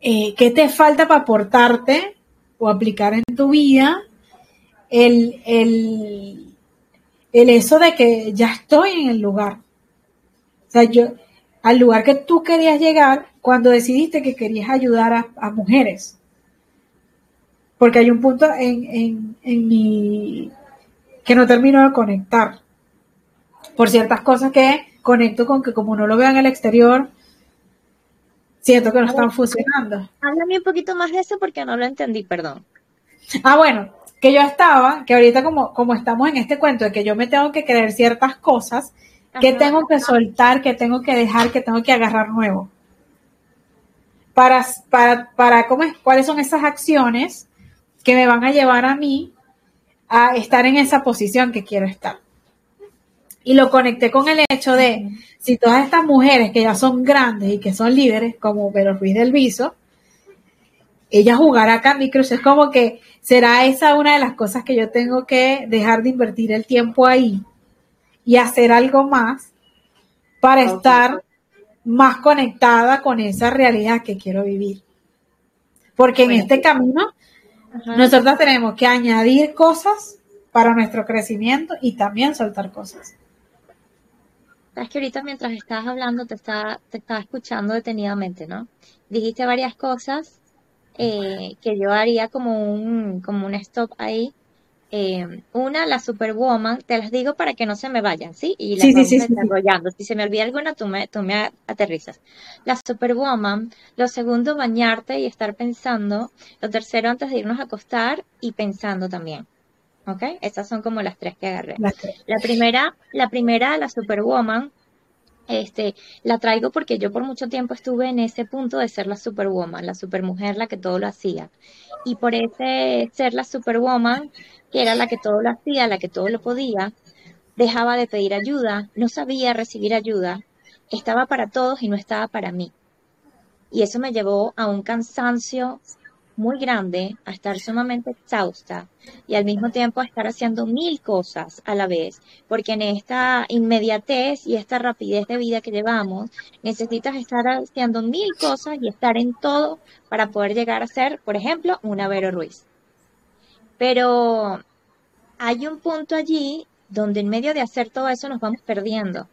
Eh, ¿Qué te falta para aportarte o aplicar en tu vida el, el, el eso de que ya estoy en el lugar? O sea, yo, al lugar que tú querías llegar cuando decidiste que querías ayudar a, mujeres. Porque hay un punto en, en, en mi que no termino de conectar. Por ciertas cosas que conecto con que como no lo veo en el exterior, siento que no están funcionando. Háblame un poquito más de eso porque no lo entendí, perdón. Ah, bueno, que yo estaba, que ahorita como, como estamos en este cuento de que yo me tengo que creer ciertas cosas, que tengo que soltar, que tengo que dejar, que tengo que agarrar nuevo. Para, para, para ¿cómo es? cuáles son esas acciones que me van a llevar a mí a estar en esa posición que quiero estar. Y lo conecté con el hecho de, si todas estas mujeres que ya son grandes y que son líderes, como Vero Ruiz del Viso, ella jugará Candy Crush, es como que será esa una de las cosas que yo tengo que dejar de invertir el tiempo ahí y hacer algo más para estar más conectada con esa realidad que quiero vivir. Porque en este camino nosotros tenemos que añadir cosas para nuestro crecimiento y también soltar cosas. Es que ahorita mientras estabas hablando te estaba, te estaba escuchando detenidamente, ¿no? Dijiste varias cosas eh, que yo haría como un, como un stop ahí eh, una, la Superwoman, te las digo para que no se me vayan, ¿sí? Y las vamos desarrollando. Si se me olvida alguna, tú me, tú me aterrizas. La Superwoman, lo segundo, bañarte y estar pensando. Lo tercero, antes de irnos a acostar y pensando también. ¿Ok? Esas son como las tres que agarré. La primera, la primera, la Superwoman, este, la traigo porque yo por mucho tiempo estuve en ese punto de ser la superwoman, la supermujer, la que todo lo hacía. Y por ese ser la superwoman, que era la que todo lo hacía, la que todo lo podía, dejaba de pedir ayuda, no sabía recibir ayuda, estaba para todos y no estaba para mí. Y eso me llevó a un cansancio muy grande, a estar sumamente exhausta y al mismo tiempo a estar haciendo mil cosas a la vez, porque en esta inmediatez y esta rapidez de vida que llevamos, necesitas estar haciendo mil cosas y estar en todo para poder llegar a ser, por ejemplo, una Vero Ruiz. Pero hay un punto allí donde en medio de hacer todo eso nos vamos perdiendo,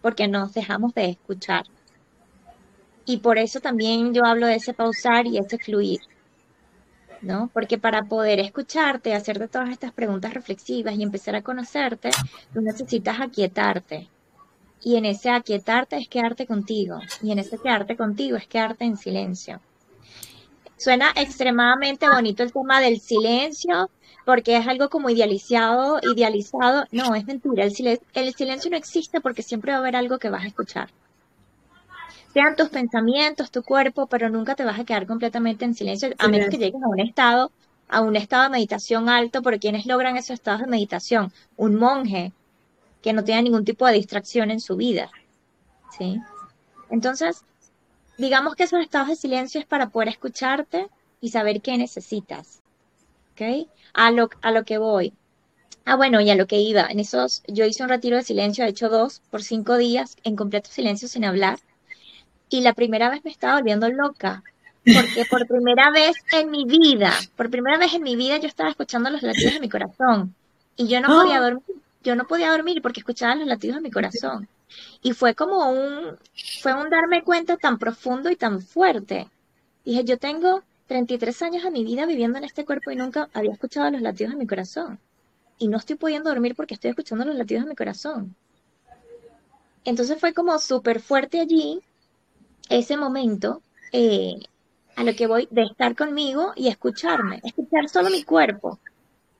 porque nos dejamos de escuchar. Y por eso también yo hablo de ese pausar y ese fluir. ¿No? Porque para poder escucharte, hacerte todas estas preguntas reflexivas y empezar a conocerte, tú necesitas aquietarte. Y en ese aquietarte es quedarte contigo. Y en ese quedarte contigo es quedarte en silencio. Suena extremadamente bonito el tema del silencio, porque es algo como idealizado, idealizado. No, es mentira. El silencio, el silencio no existe porque siempre va a haber algo que vas a escuchar sean tus pensamientos, tu cuerpo, pero nunca te vas a quedar completamente en silencio, a menos que llegues a un estado, a un estado de meditación alto, por quienes logran esos estados de meditación, un monje que no tenga ningún tipo de distracción en su vida, ¿sí? Entonces, digamos que esos estados de silencio es para poder escucharte y saber qué necesitas, ¿ok? A lo, a lo que voy. Ah, bueno, y a lo que iba, en esos, yo hice un retiro de silencio, he hecho dos por cinco días en completo silencio sin hablar, y la primera vez me estaba volviendo loca, porque por primera vez en mi vida, por primera vez en mi vida yo estaba escuchando los latidos de mi corazón y yo no podía ¡Ah! dormir, yo no podía dormir porque escuchaba los latidos de mi corazón. Y fue como un, fue un darme cuenta tan profundo y tan fuerte. Dije, yo tengo 33 años de mi vida viviendo en este cuerpo y nunca había escuchado los latidos de mi corazón. Y no estoy pudiendo dormir porque estoy escuchando los latidos de mi corazón. Entonces fue como súper fuerte allí ese momento eh, a lo que voy de estar conmigo y escucharme, escuchar solo mi cuerpo,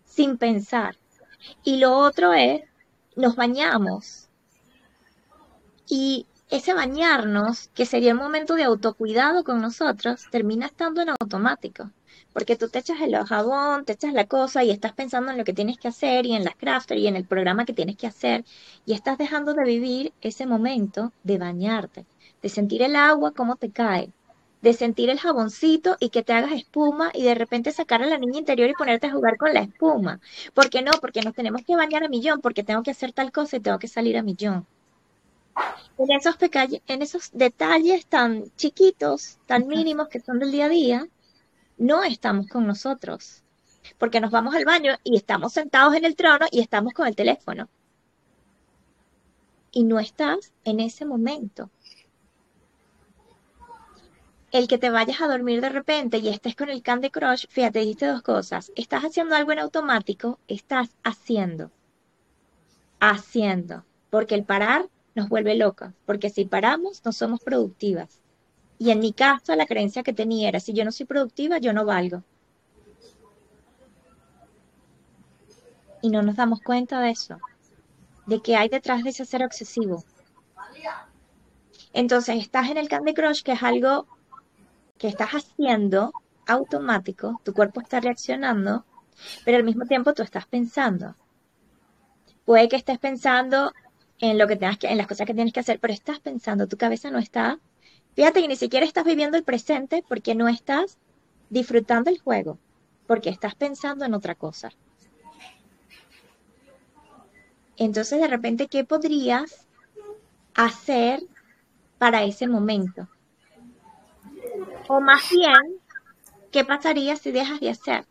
sin pensar. Y lo otro es, nos bañamos. Y ese bañarnos, que sería un momento de autocuidado con nosotros, termina estando en automático. Porque tú te echas el jabón, te echas la cosa y estás pensando en lo que tienes que hacer y en las crafter y en el programa que tienes que hacer y estás dejando de vivir ese momento de bañarte, de sentir el agua como te cae, de sentir el jaboncito y que te hagas espuma y de repente sacar a la niña interior y ponerte a jugar con la espuma. ¿Por qué no? Porque nos tenemos que bañar a millón, porque tengo que hacer tal cosa y tengo que salir a millón. En esos, en esos detalles tan chiquitos, tan mínimos que son del día a día, no estamos con nosotros. Porque nos vamos al baño y estamos sentados en el trono y estamos con el teléfono. Y no estás en ese momento el que te vayas a dormir de repente y estés con el Candy Crush, fíjate, dijiste dos cosas. Estás haciendo algo en automático, estás haciendo. Haciendo. Porque el parar nos vuelve locas. Porque si paramos, no somos productivas. Y en mi caso, la creencia que tenía era, si yo no soy productiva, yo no valgo. Y no nos damos cuenta de eso. De que hay detrás de ese ser obsesivo. Entonces, estás en el Candy Crush, que es algo que estás haciendo automático, tu cuerpo está reaccionando, pero al mismo tiempo tú estás pensando. Puede que estés pensando en lo que tengas que, en las cosas que tienes que hacer, pero estás pensando, tu cabeza no está. Fíjate que ni siquiera estás viviendo el presente porque no estás disfrutando el juego, porque estás pensando en otra cosa. Entonces, de repente, ¿qué podrías hacer para ese momento? O más bien, ¿qué pasaría si dejas de hacer?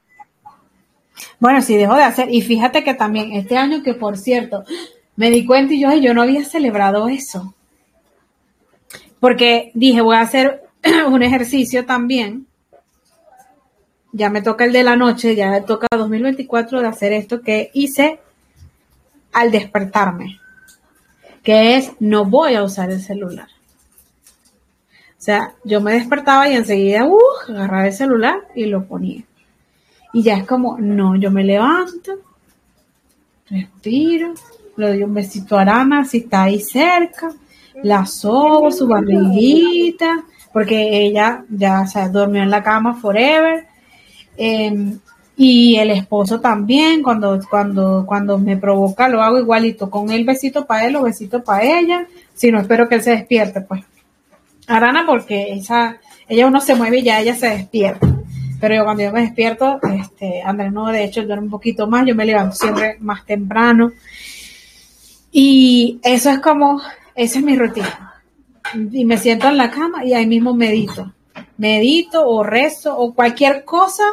Bueno, si dejo de hacer, y fíjate que también este año que por cierto, me di cuenta y yo, yo no había celebrado eso. Porque dije, voy a hacer un ejercicio también. Ya me toca el de la noche, ya me toca 2024 de hacer esto que hice al despertarme, que es no voy a usar el celular. O sea, yo me despertaba y enseguida, uh, agarraba el celular y lo ponía. Y ya es como, no, yo me levanto, respiro, le doy un besito a Arana si está ahí cerca, la sobo, su barriguita, porque ella ya se durmió en la cama forever. Em, y el esposo también, cuando, cuando, cuando me provoca, lo hago igualito, con el besito para él o besito para ella. Si no, espero que él se despierte, pues. Arana porque esa, ella uno se mueve y ya ella se despierta. Pero yo cuando yo me despierto, este, Andrés no, de hecho, duerme un poquito más, yo me levanto siempre más temprano. Y eso es como, esa es mi rutina. Y me siento en la cama y ahí mismo medito. Medito o rezo o cualquier cosa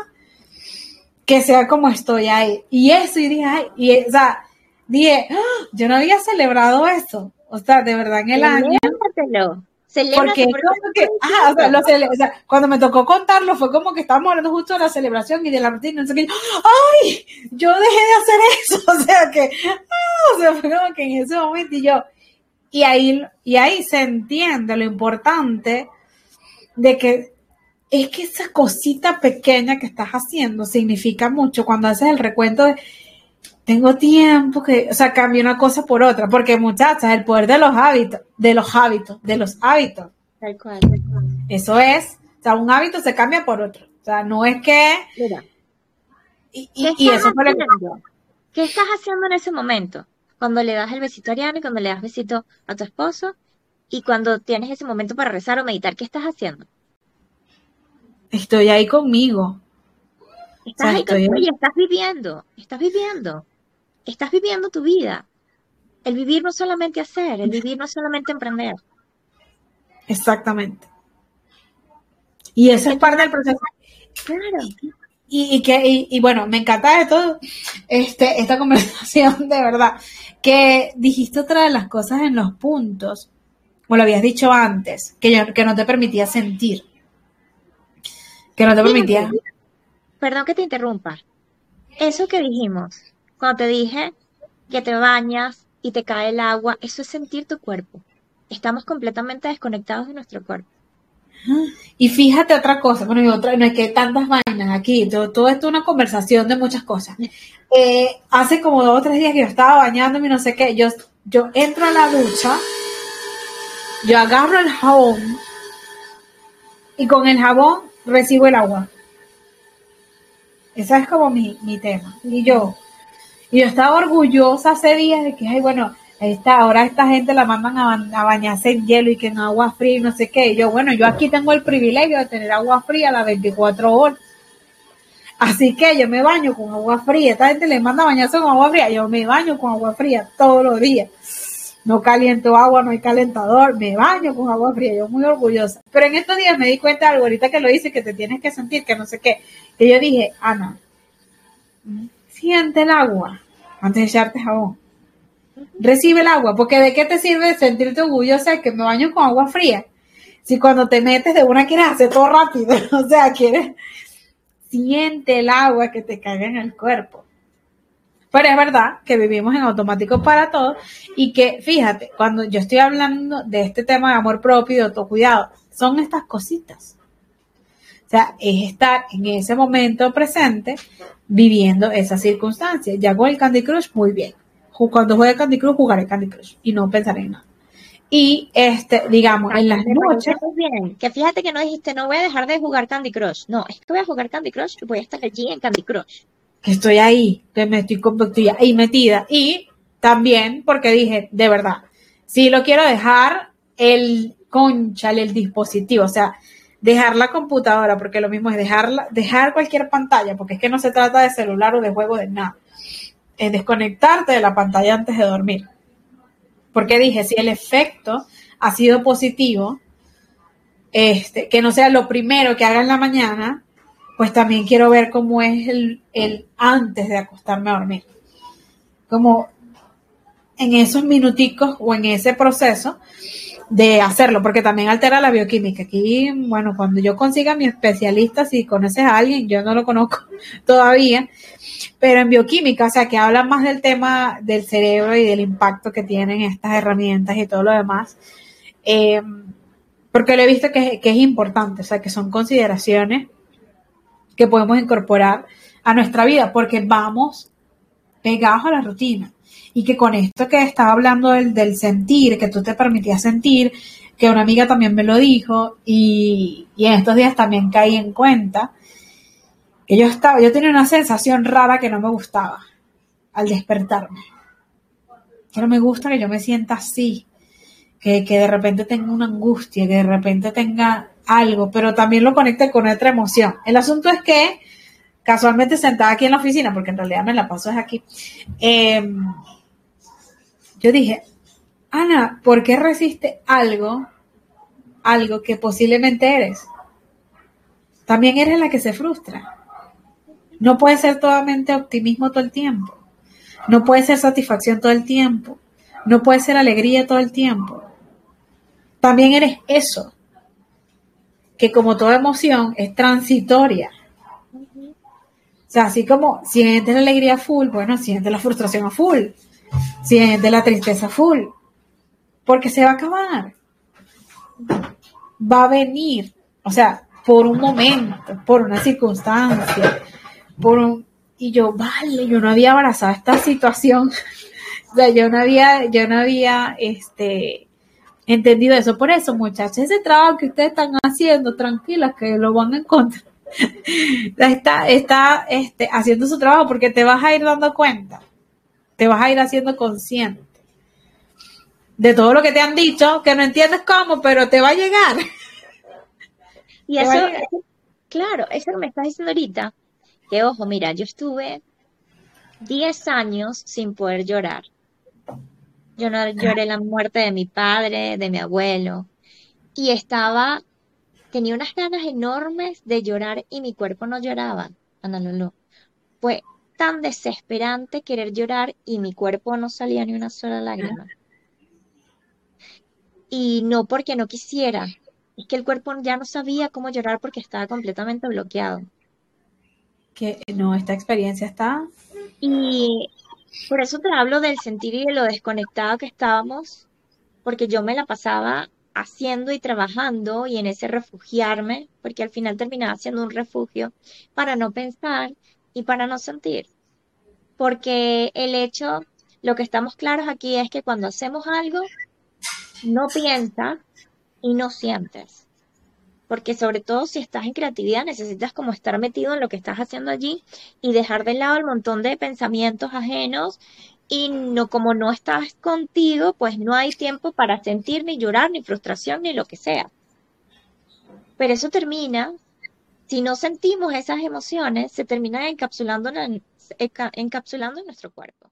que sea como estoy ahí. Y eso, y dije, ay, y, o sea, dije, ¡Ah! yo no había celebrado eso. O sea, de verdad en el año porque, cuando me tocó contarlo fue como que estábamos hablando justo de la celebración y de la rutina, ¡ay! Yo dejé de hacer eso, o sea que, ah, o sea, fue como que en ese momento y yo, y ahí, y ahí se entiende lo importante de que es que esa cosita pequeña que estás haciendo significa mucho cuando haces el recuento de tengo tiempo que, o sea, cambio una cosa por otra, porque muchachas, el poder de los hábitos, de los hábitos, de los hábitos. Tal cual, Eso es, o sea, un hábito se cambia por otro. O sea, no es que... Mira. Y, y, eso fue lo que ¿Qué estás haciendo en ese momento? Cuando le das el besito a Ariana y cuando le das besito a tu esposo y cuando tienes ese momento para rezar o meditar, ¿qué estás haciendo? Estoy ahí conmigo. Estás ahí conmigo y estás viviendo, estás viviendo estás viviendo tu vida. El vivir no solamente hacer, el vivir no solamente emprender. Exactamente. Y eso es parte del proceso. Claro. Y, que, y, bueno, me encanta de todo este, esta conversación, de verdad, que dijiste otra de las cosas en los puntos, o lo habías dicho antes, que, que no te permitía sentir. Que no te permitía. Perdón que te interrumpa. Eso que dijimos, cuando te dije que te bañas y te cae el agua, eso es sentir tu cuerpo. Estamos completamente desconectados de nuestro cuerpo. Y fíjate otra cosa, bueno, y otra, no hay que tantas vainas aquí, todo, esto es una conversación de muchas cosas. Eh, hace como dos o tres días que yo estaba bañándome y no sé qué, yo, yo entro a la ducha, yo agarro el jabón y con el jabón recibo el agua. Ese es como mi, mi tema. Y yo, y yo estaba orgullosa hace días de que, ay, bueno, esta, ahora esta gente la mandan a, bañarse en hielo y que en agua fría y no sé qué. Y yo, bueno, yo aquí tengo el privilegio de tener agua fría las 24 horas. Así que yo me baño con agua fría. Esta gente le manda a bañarse con agua fría. Yo me baño con agua fría todos los días. No caliento agua, no hay calentador. Me baño con agua fría. Yo muy orgullosa. Pero en estos días me di cuenta de algo. Ahorita que lo hice, que te tienes que sentir, que no sé qué. Que yo dije, Ana, siente el agua antes de echarte jabón recibe el agua, porque de qué te sirve sentirte orgullosa de que me baño con agua fría, si cuando te metes de una quieres hacer todo rápido, o sea, quieres, siente el agua que te caiga en el cuerpo. Pero es verdad que vivimos en automático para todo y que, fíjate, cuando yo estoy hablando de este tema de amor propio y de autocuidado, son estas cositas. O sea, es estar en ese momento presente viviendo esa circunstancia. Ya con el Candy Crush, muy bien cuando juegue Candy Crush, jugaré Candy Crush y no pensaré en nada. Y este, digamos, en las noches. Bien. Que fíjate que no dijiste, no voy a dejar de jugar Candy Crush. No, es que voy a jugar Candy Crush y voy a estar allí en Candy Crush. Que estoy ahí, que me estoy, estoy ahí metida. Y también porque dije, de verdad, si lo quiero dejar, el conchale, el dispositivo, o sea, dejar la computadora, porque lo mismo es dejar, dejar cualquier pantalla, porque es que no se trata de celular o de juego de nada es desconectarte de la pantalla antes de dormir. Porque dije, si el efecto ha sido positivo, este, que no sea lo primero que haga en la mañana, pues también quiero ver cómo es el, el antes de acostarme a dormir. Como en esos minuticos o en ese proceso de hacerlo, porque también altera la bioquímica. Aquí, bueno, cuando yo consiga a mi especialista, si conoces a alguien, yo no lo conozco todavía, pero en bioquímica, o sea, que hablan más del tema del cerebro y del impacto que tienen estas herramientas y todo lo demás, eh, porque lo he visto que, que es importante, o sea, que son consideraciones que podemos incorporar a nuestra vida, porque vamos pegados a la rutina. Y que con esto que estaba hablando del, del sentir, que tú te permitías sentir, que una amiga también me lo dijo, y, y en estos días también caí en cuenta, que yo estaba, yo tenía una sensación rara que no me gustaba al despertarme. Que no me gusta que yo me sienta así, que, de repente tenga una angustia, que de repente tenga algo, pero también lo conecte con otra emoción. El asunto es que casualmente sentada aquí en la oficina, porque en realidad me la paso es aquí, em, yo dije, Ana, ¿por qué resiste algo, algo que posiblemente eres? También eres la que se frustra. No puede ser totalmente optimismo todo el tiempo. No puede ser satisfacción todo el tiempo. No puede ser alegría todo el tiempo. También eres eso, que como toda emoción es transitoria. O sea, así como sientes la alegría full, bueno, sientes la frustración a full, sientes la tristeza full, porque se va a acabar. Va a venir, o sea, por un momento, por una circunstancia, y yo, vale, yo no había abrazado esta situación. o sea, yo no había, yo no había, este, entendido eso. Por eso, muchachos, ese trabajo que ustedes están haciendo, tranquilas, que lo van a encontrar. está, está, este, haciendo su trabajo porque te vas a ir dando cuenta. Te vas a ir haciendo consciente de todo lo que te han dicho, que no entiendes cómo, pero te va a llegar. Y eso, claro, eso que me estás diciendo ahorita, que ojo, mira, yo estuve 10 años sin poder llorar. Yo no lloré la muerte de mi padre, de mi abuelo, y estaba, tenía unas ganas enormes de llorar y mi cuerpo no lloraba, Ana. Fue tan desesperante querer llorar y mi cuerpo no salía ni una sola lágrima. Y no porque no quisiera, es que el cuerpo ya no sabía cómo llorar porque estaba completamente bloqueado. Que no, esta experiencia está. Y por eso te hablo del sentir y de lo desconectado que estábamos, porque yo me la pasaba haciendo y trabajando y en ese refugiarme, porque al final terminaba siendo un refugio para no pensar y para no sentir. Porque el hecho, lo que estamos claros aquí es que cuando hacemos algo, no piensas y no sientes. Porque sobre todo si estás en creatividad necesitas como estar metido en lo que estás haciendo allí y dejar de lado el montón de pensamientos ajenos y no como no estás contigo, pues no hay tiempo para sentir ni llorar ni frustración ni lo que sea. Pero eso termina, si no sentimos esas emociones, se termina encapsulando en, encapsulando en nuestro cuerpo.